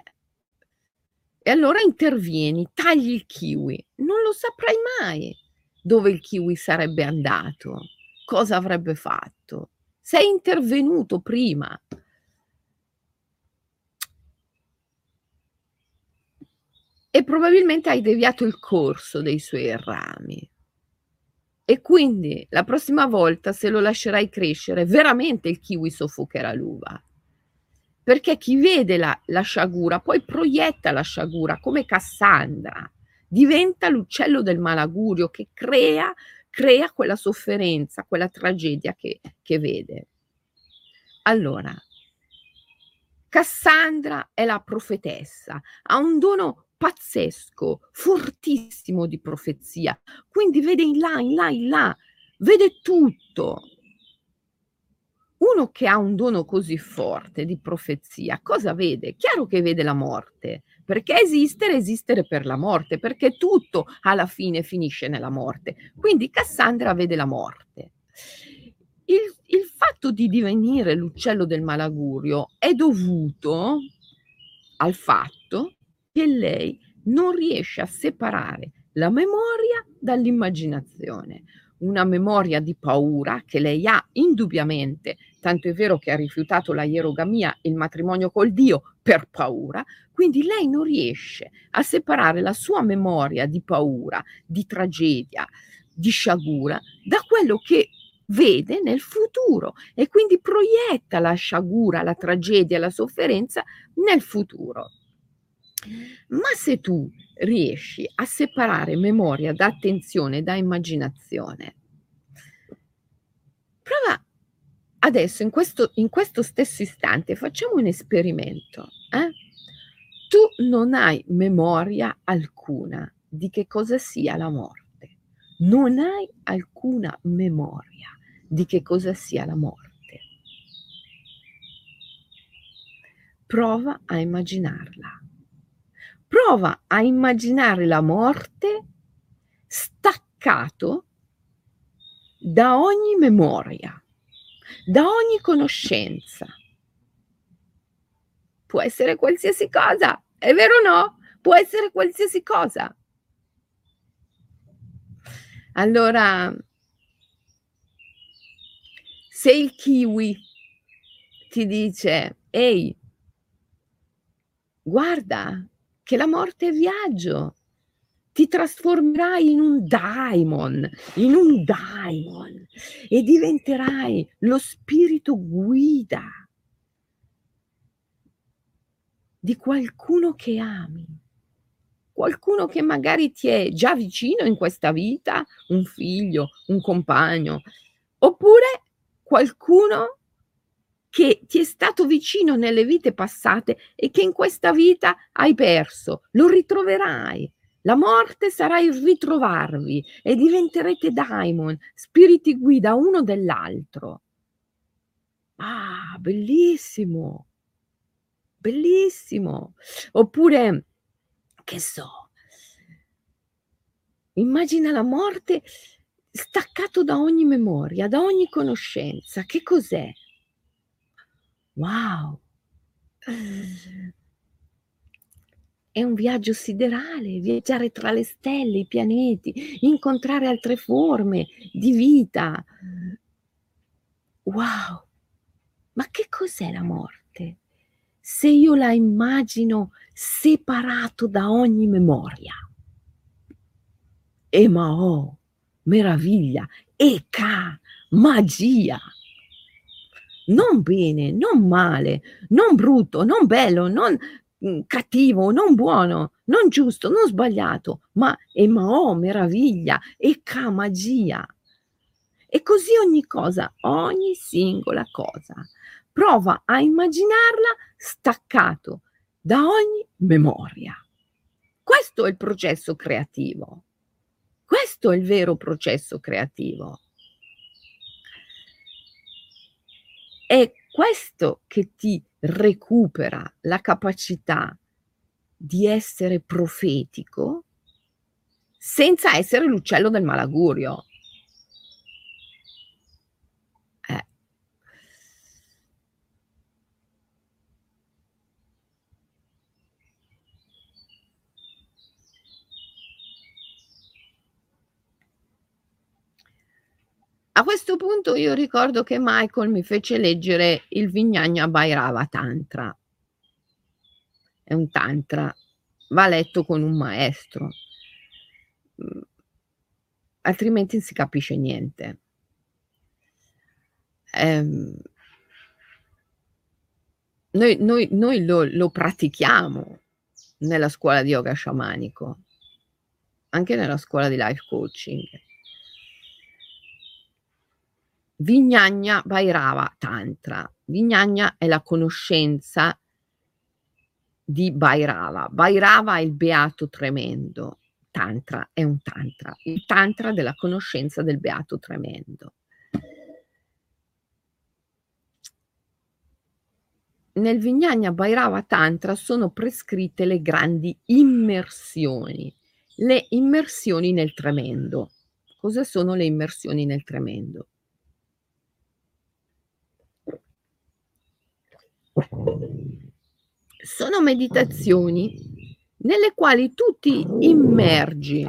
E allora intervieni, tagli il kiwi. Non lo saprai mai dove il kiwi sarebbe andato, cosa avrebbe fatto. Sei intervenuto prima. e probabilmente hai deviato il corso dei suoi rami. E quindi la prossima volta, se lo lascerai crescere, veramente il kiwi soffocherà l'uva. Perché chi vede la, la sciagura poi proietta la sciagura come Cassandra, diventa l'uccello del malagurio che crea, crea quella sofferenza, quella tragedia che, che vede. Allora, Cassandra è la profetessa, ha un dono pazzesco, fortissimo di profezia. Quindi vede in là, in là, in là, vede tutto. Uno che ha un dono così forte di profezia, cosa vede? Chiaro che vede la morte, perché esistere, esistere per la morte, perché tutto alla fine finisce nella morte. Quindi Cassandra vede la morte. Il, il fatto di divenire l'uccello del malagurio è dovuto al fatto che lei non riesce a separare la memoria dall'immaginazione. Una memoria di paura che lei ha indubbiamente, tanto è vero che ha rifiutato la ierogamia, il matrimonio col Dio, per paura, quindi lei non riesce a separare la sua memoria di paura, di tragedia, di sciagura, da quello che vede nel futuro e quindi proietta la sciagura, la tragedia, la sofferenza nel futuro. Ma se tu riesci a separare memoria da attenzione, da immaginazione, prova adesso, in questo, in questo stesso istante, facciamo un esperimento. Eh? Tu non hai memoria alcuna di che cosa sia la morte. Non hai alcuna memoria di che cosa sia la morte. Prova a immaginarla prova a immaginare la morte staccato da ogni memoria, da ogni conoscenza. Può essere qualsiasi cosa, è vero o no? Può essere qualsiasi cosa. Allora, se il kiwi ti dice, ehi, guarda, che la morte è viaggio. Ti trasformerai in un daimon, in un daimon e diventerai lo spirito guida di qualcuno che ami, qualcuno che magari ti è già vicino in questa vita, un figlio, un compagno, oppure qualcuno che ti è stato vicino nelle vite passate e che in questa vita hai perso. Lo ritroverai, La morte sarà il ritrovarvi e diventerete daimon, spiriti guida uno dell'altro. Ah, bellissimo! Bellissimo! Oppure, che so, immagina la morte staccato da ogni memoria, da ogni conoscenza. Che cos'è? Wow! È un viaggio siderale, viaggiare tra le stelle, i pianeti, incontrare altre forme di vita. Wow! Ma che cos'è la morte? Se io la immagino separato da ogni memoria. E ma oh, meraviglia, eca, magia. Non bene, non male, non brutto, non bello, non mhmm, cattivo, non buono, non giusto, non sbagliato, ma e ma oh, meraviglia, eca, magia. E così ogni cosa, ogni singola cosa. Prova a immaginarla staccato da ogni memoria. Questo è il processo creativo. Questo è il vero processo creativo. È questo che ti recupera la capacità di essere profetico senza essere l'uccello del malagurio. A questo punto io ricordo che Michael mi fece leggere il Vijnana Bhairava Tantra. È un tantra, va letto con un maestro, mhmm, altrimenti non si capisce niente. Ehm noi noi noi lo lo pratichiamo nella scuola di yoga sciamanico, anche nella scuola di life coaching. Vijnana Bhairava Tantra. Vijnana è la conoscenza di Bhairava. Bhairava è il beato tremendo. Tantra è un tantra, il tantra della conoscenza del beato tremendo. Nel Vijnana Bhairava Tantra sono prescritte le grandi immersioni, le immersioni nel tremendo. Cosa sono le immersioni nel tremendo? Sono meditazioni nelle quali tu ti immergi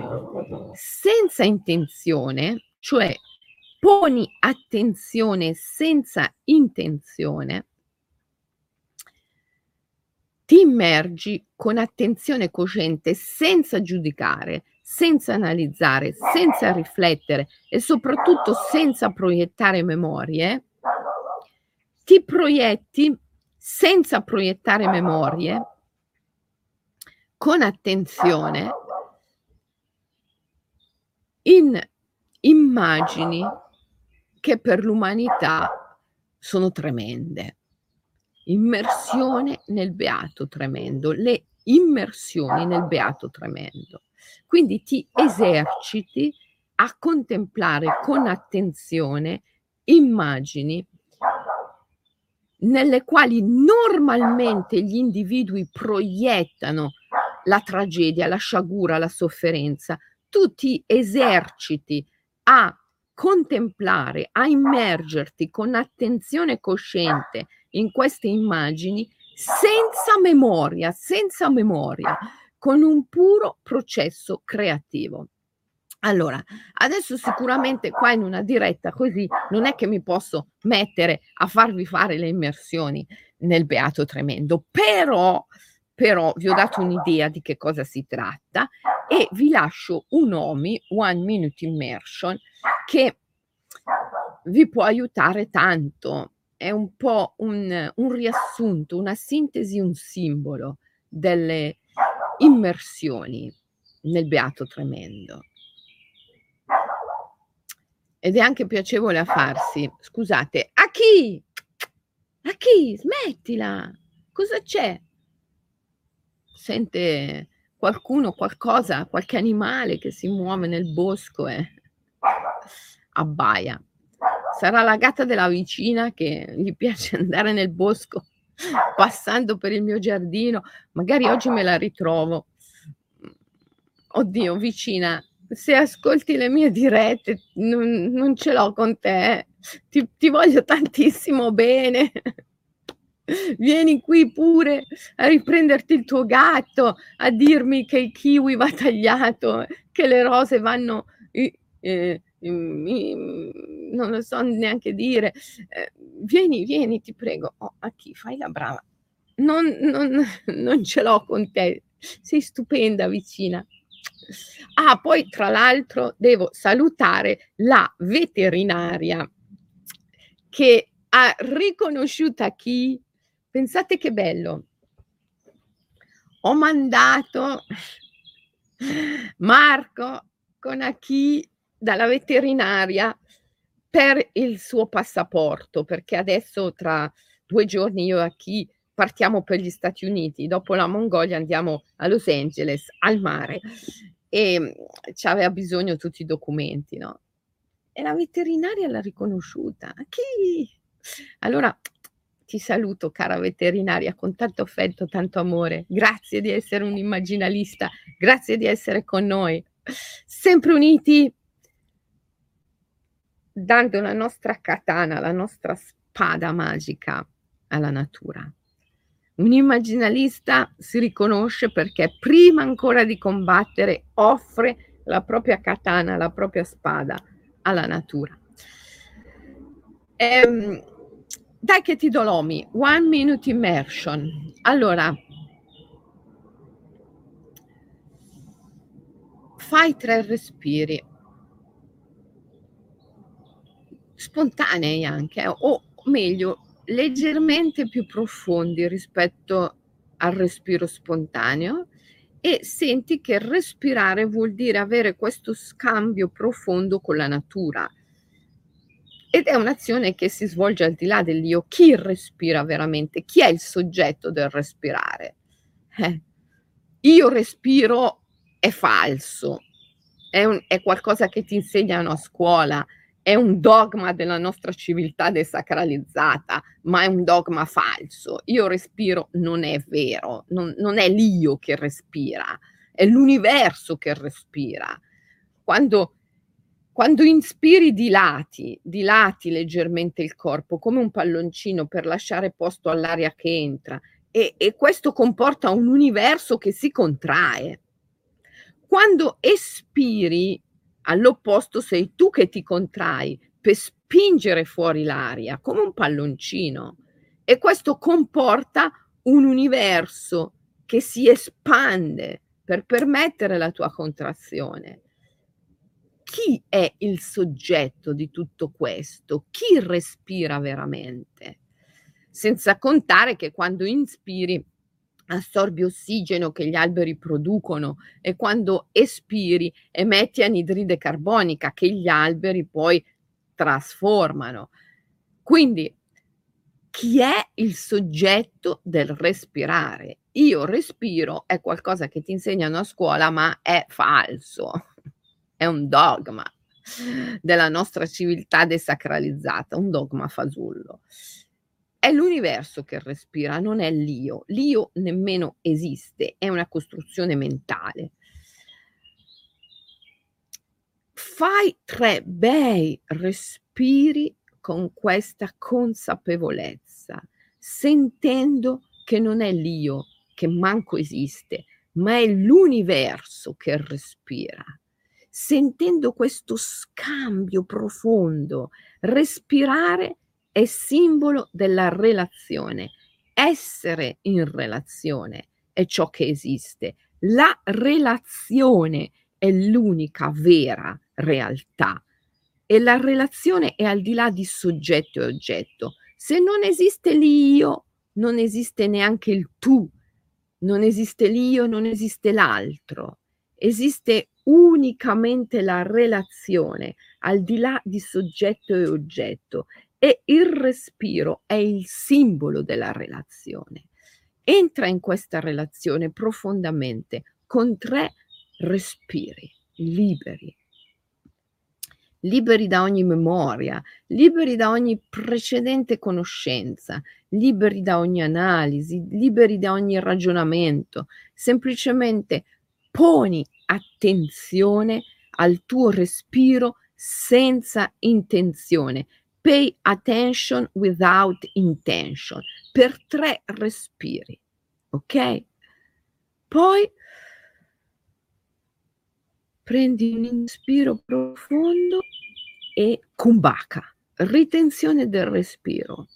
senza intenzione, cioè poni attenzione senza intenzione, ti immergi con attenzione cosciente senza giudicare, senza analizzare, senza riflettere e soprattutto senza proiettare memorie, ti proietti senza proiettare memorie, con attenzione, in immagini che per l'umanità sono tremende. Immersione nel beato tremendo, le immersioni nel beato tremendo. Quindi ti eserciti a contemplare con attenzione immagini nelle quali normalmente gli individui proiettano la tragedia, la sciagura, la sofferenza, tu ti eserciti a contemplare, a immergerti con attenzione cosciente in queste immagini senza memoria, senza memoria, con un puro processo creativo. Allora, adesso sicuramente qua in una diretta così non è che mi posso mettere a farvi fare le immersioni nel beato tremendo, però, però vi ho dato un'idea di che cosa si tratta e vi lascio un OMI, One Minute Immersion, che vi può aiutare tanto. È un po' un, un riassunto, una sintesi, un simbolo delle immersioni nel beato tremendo ed è anche piacevole a farsi. Scusate, a chi? A chi? Smettila! Cosa c'è? Sente qualcuno, qualcosa, qualche animale che si muove nel bosco e abbaia. Sarà la gatta della vicina che gli piace andare nel bosco passando per il mio giardino, magari oggi me la ritrovo. Oddio, vicina, se ascolti le mie dirette, non, non ce l'ho con te, ti, ti voglio tantissimo bene. Vieni qui pure a riprenderti il tuo gatto, a dirmi che il kiwi va tagliato, che le rose vanno, eh, non lo so neanche dire. Eh, vieni, vieni, ti prego. Oh, a chi fai la brava? Non, non, non ce l'ho con te, sei stupenda vicina. Ah, poi tra l'altro devo salutare la veterinaria che ha riconosciuto a chi, pensate che bello, ho mandato Marco con a chi dalla veterinaria per il suo passaporto, perché adesso tra due giorni io a chi partiamo per gli Stati Uniti, dopo la Mongolia andiamo a Los Angeles, al mare, e mm, aveva bisogno tutti i documenti, no? E la veterinaria l'ha riconosciuta. Chi? Allora ti saluto, cara veterinaria, con tanto affetto, tanto amore. Grazie di essere un immaginalista, grazie di essere con noi. Sempre uniti, dando la nostra katana, la nostra spada magica alla natura. Un immaginalista si riconosce perché prima ancora di combattere offre la propria katana, la propria spada alla natura. Ehm, dai che ti do l'omi, one minute immersion. Allora, fai tre respiri, spontanei anche, o meglio, leggermente più profondi rispetto al respiro spontaneo e senti che respirare vuol dire avere questo scambio profondo con la natura. Ed è un'azione che si svolge al di là dell'io. Chi respira veramente? Chi è il soggetto del respirare? Eh, io respiro è falso, è, un, è qualcosa che ti insegnano a scuola, è un dogma della nostra civiltà desacralizzata, ma è un dogma falso. Io respiro non è vero, non, non è l'io che respira, è l'universo che respira. Quando, quando inspiri dilati, dilati leggermente il corpo come un palloncino per lasciare posto all'aria che entra e, e questo comporta un universo che si contrae. Quando espiri All'opposto sei tu che ti contrai per spingere fuori l'aria come un palloncino e questo comporta un universo che si espande per permettere la tua contrazione. Chi è il soggetto di tutto questo? Chi respira veramente? Senza contare che quando inspiri assorbi ossigeno che gli alberi producono e quando espiri emetti anidride carbonica che gli alberi poi trasformano. Quindi chi è il soggetto del respirare? Io respiro è qualcosa che ti insegnano a scuola, ma è falso, è un dogma della nostra civiltà desacralizzata, un dogma fasullo. È l'universo che respira, non è l'io. L'io nemmeno esiste, è una costruzione mentale. Fai tre bei respiri con questa consapevolezza, sentendo che non è l'io che manco esiste, ma è l'universo che respira. Sentendo questo scambio profondo, respirare è simbolo della relazione. Essere in relazione è ciò che esiste. La relazione è l'unica vera realtà e la relazione è al di là di soggetto e oggetto. Se non esiste l'io, non esiste neanche il tu, non esiste l'io, non esiste l'altro. Esiste unicamente la relazione al di là di soggetto e oggetto e il respiro è il simbolo della relazione. Entra in questa relazione profondamente, con tre respiri liberi, liberi da ogni memoria, liberi da ogni precedente conoscenza, liberi da ogni analisi, liberi da ogni ragionamento, semplicemente poni attenzione al tuo respiro senza intenzione. Pay attention without intention per tre respiri, ok? Poi prendi un inspiro profondo e kumbhaka, ritenzione del respiro.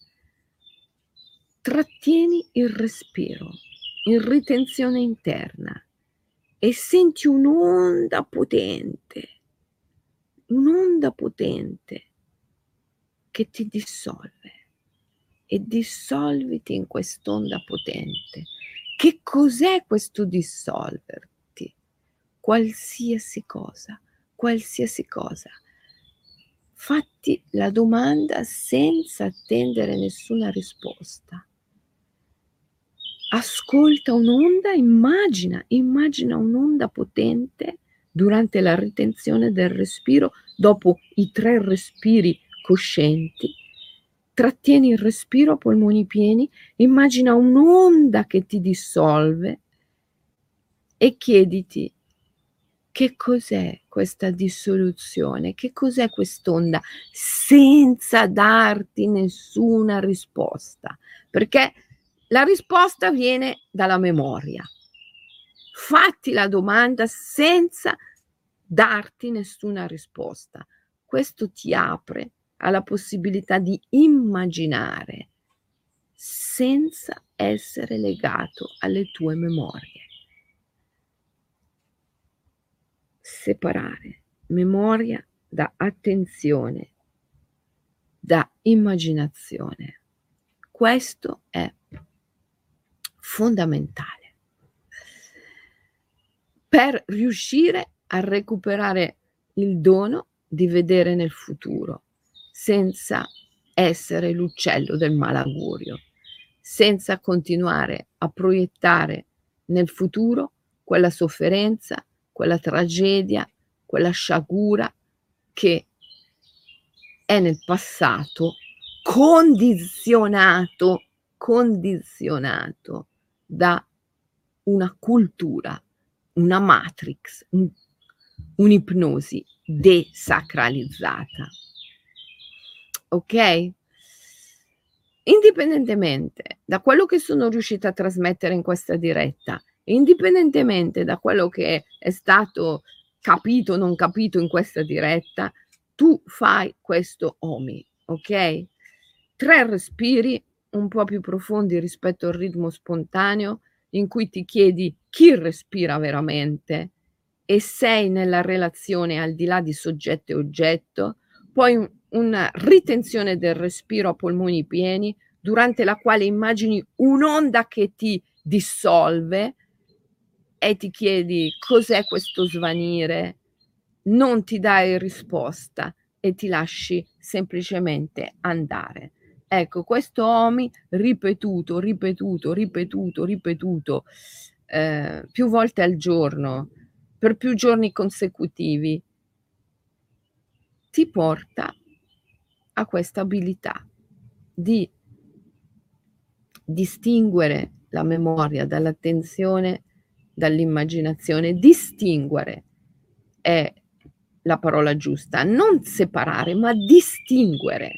Trattieni il respiro in ritenzione interna e senti un'onda potente, un'onda potente che ti dissolve e dissolviti in quest'onda potente. Che cos'è questo dissolverti? qualsiasi cosa, qualsiasi cosa. Fatti la domanda senza attendere nessuna risposta. Ascolta un'onda, immagina, immagina un'onda potente durante la ritenzione del respiro, dopo i tre respiri coscienti. Trattieni il respiro polmoni pieni, immagina un'onda che ti dissolve e chiediti che cos'è questa dissoluzione, che cos'è quest'onda, senza darti nessuna risposta, perché la risposta viene dalla memoria. Fatti la domanda senza darti nessuna risposta. Questo ti apre alla possibilità di immaginare senza essere legato alle tue memorie. separare memoria da attenzione, da immaginazione. Questo è fondamentale per riuscire a recuperare il dono di vedere nel futuro senza essere l'uccello del malaugurio, senza continuare a proiettare nel futuro quella sofferenza quella tragedia, quella sciagura che è nel passato condizionato, condizionato da una cultura, una matrix, un, un'ipnosi desacralizzata. Ok? Indipendentemente da quello che sono riuscita a trasmettere in questa diretta, indipendentemente da quello che è stato capito o non capito in questa diretta, tu fai questo OMI, ok? Tre respiri un po' più profondi rispetto al ritmo spontaneo in cui ti chiedi chi respira veramente e sei nella relazione al di là di soggetto e oggetto, poi una ritenzione del respiro a polmoni pieni durante la quale immagini un'onda che ti dissolve e ti chiedi cos'è questo svanire, non ti dai risposta e ti lasci semplicemente andare. Ecco, questo OMI ripetuto, ripetuto, ripetuto, ripetuto eh, più volte al giorno, per più giorni consecutivi, ti porta a questa abilità di distinguere la memoria dall'attenzione dall'immaginazione. Distinguere è la parola giusta, non separare, ma distinguere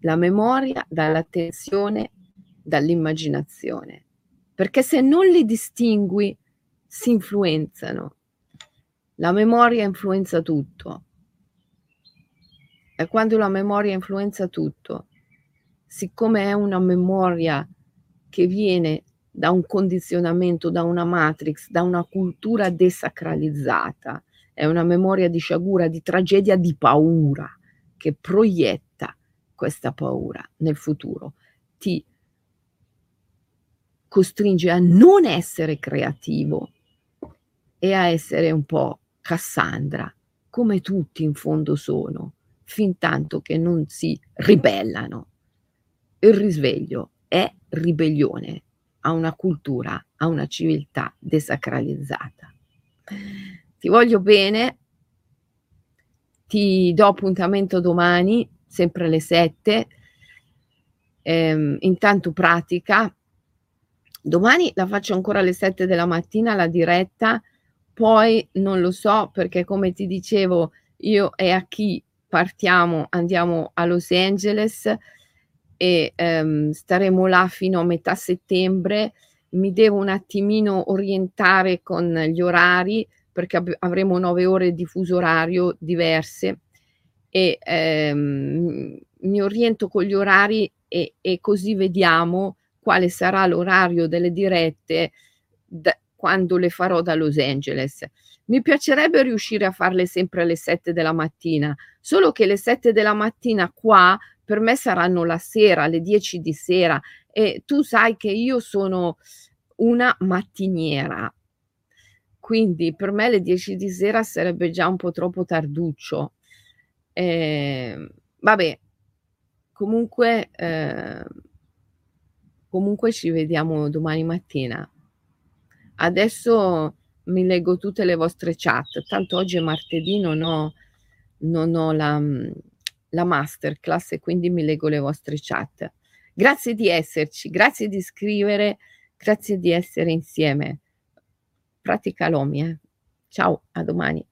la memoria dall'attenzione, dall'immaginazione. Perché se non li distingui, si influenzano. La memoria influenza tutto. E quando la memoria influenza tutto, siccome è una memoria che viene da un condizionamento, da una matrix, da una cultura desacralizzata. È una memoria di sciagura, di tragedia, di paura che proietta questa paura nel futuro. Ti costringe a non essere creativo e a essere un po' Cassandra, come tutti in fondo sono, fin tanto che non si ribellano. Il risveglio è ribellione a una cultura a una civiltà desacralizzata. Ti voglio bene, ti do appuntamento domani, sempre alle 7. Ehm, intanto pratica. Domani la faccio ancora alle 7 della mattina la diretta, poi non lo so perché come ti dicevo io e a chi partiamo, andiamo a Los Angeles e ehm, staremo là fino a metà settembre. Mi devo un attimino orientare con gli orari perché ab- avremo nove ore di fuso orario diverse e ehm, mi oriento con gli orari e, e, così vediamo quale sarà l'orario delle dirette da, quando le farò da Los Angeles. Mi piacerebbe riuscire a farle sempre alle 7 della mattina, solo che le 7 della mattina qua per me saranno la sera, alle 10 di sera e tu sai che io sono una mattiniera. Quindi per me le 10 di sera sarebbe già un po' troppo tarduccio. Eh, vabbè, comunque, eh, comunque ci vediamo domani mattina. Adesso mi leggo tutte le vostre chat, tanto oggi è martedì, non ho, non ho la, la masterclass e quindi mi leggo le vostre chat. Grazie di esserci, grazie di scrivere, grazie di essere insieme. Pratica l'OMI. Eh. Ciao, a domani.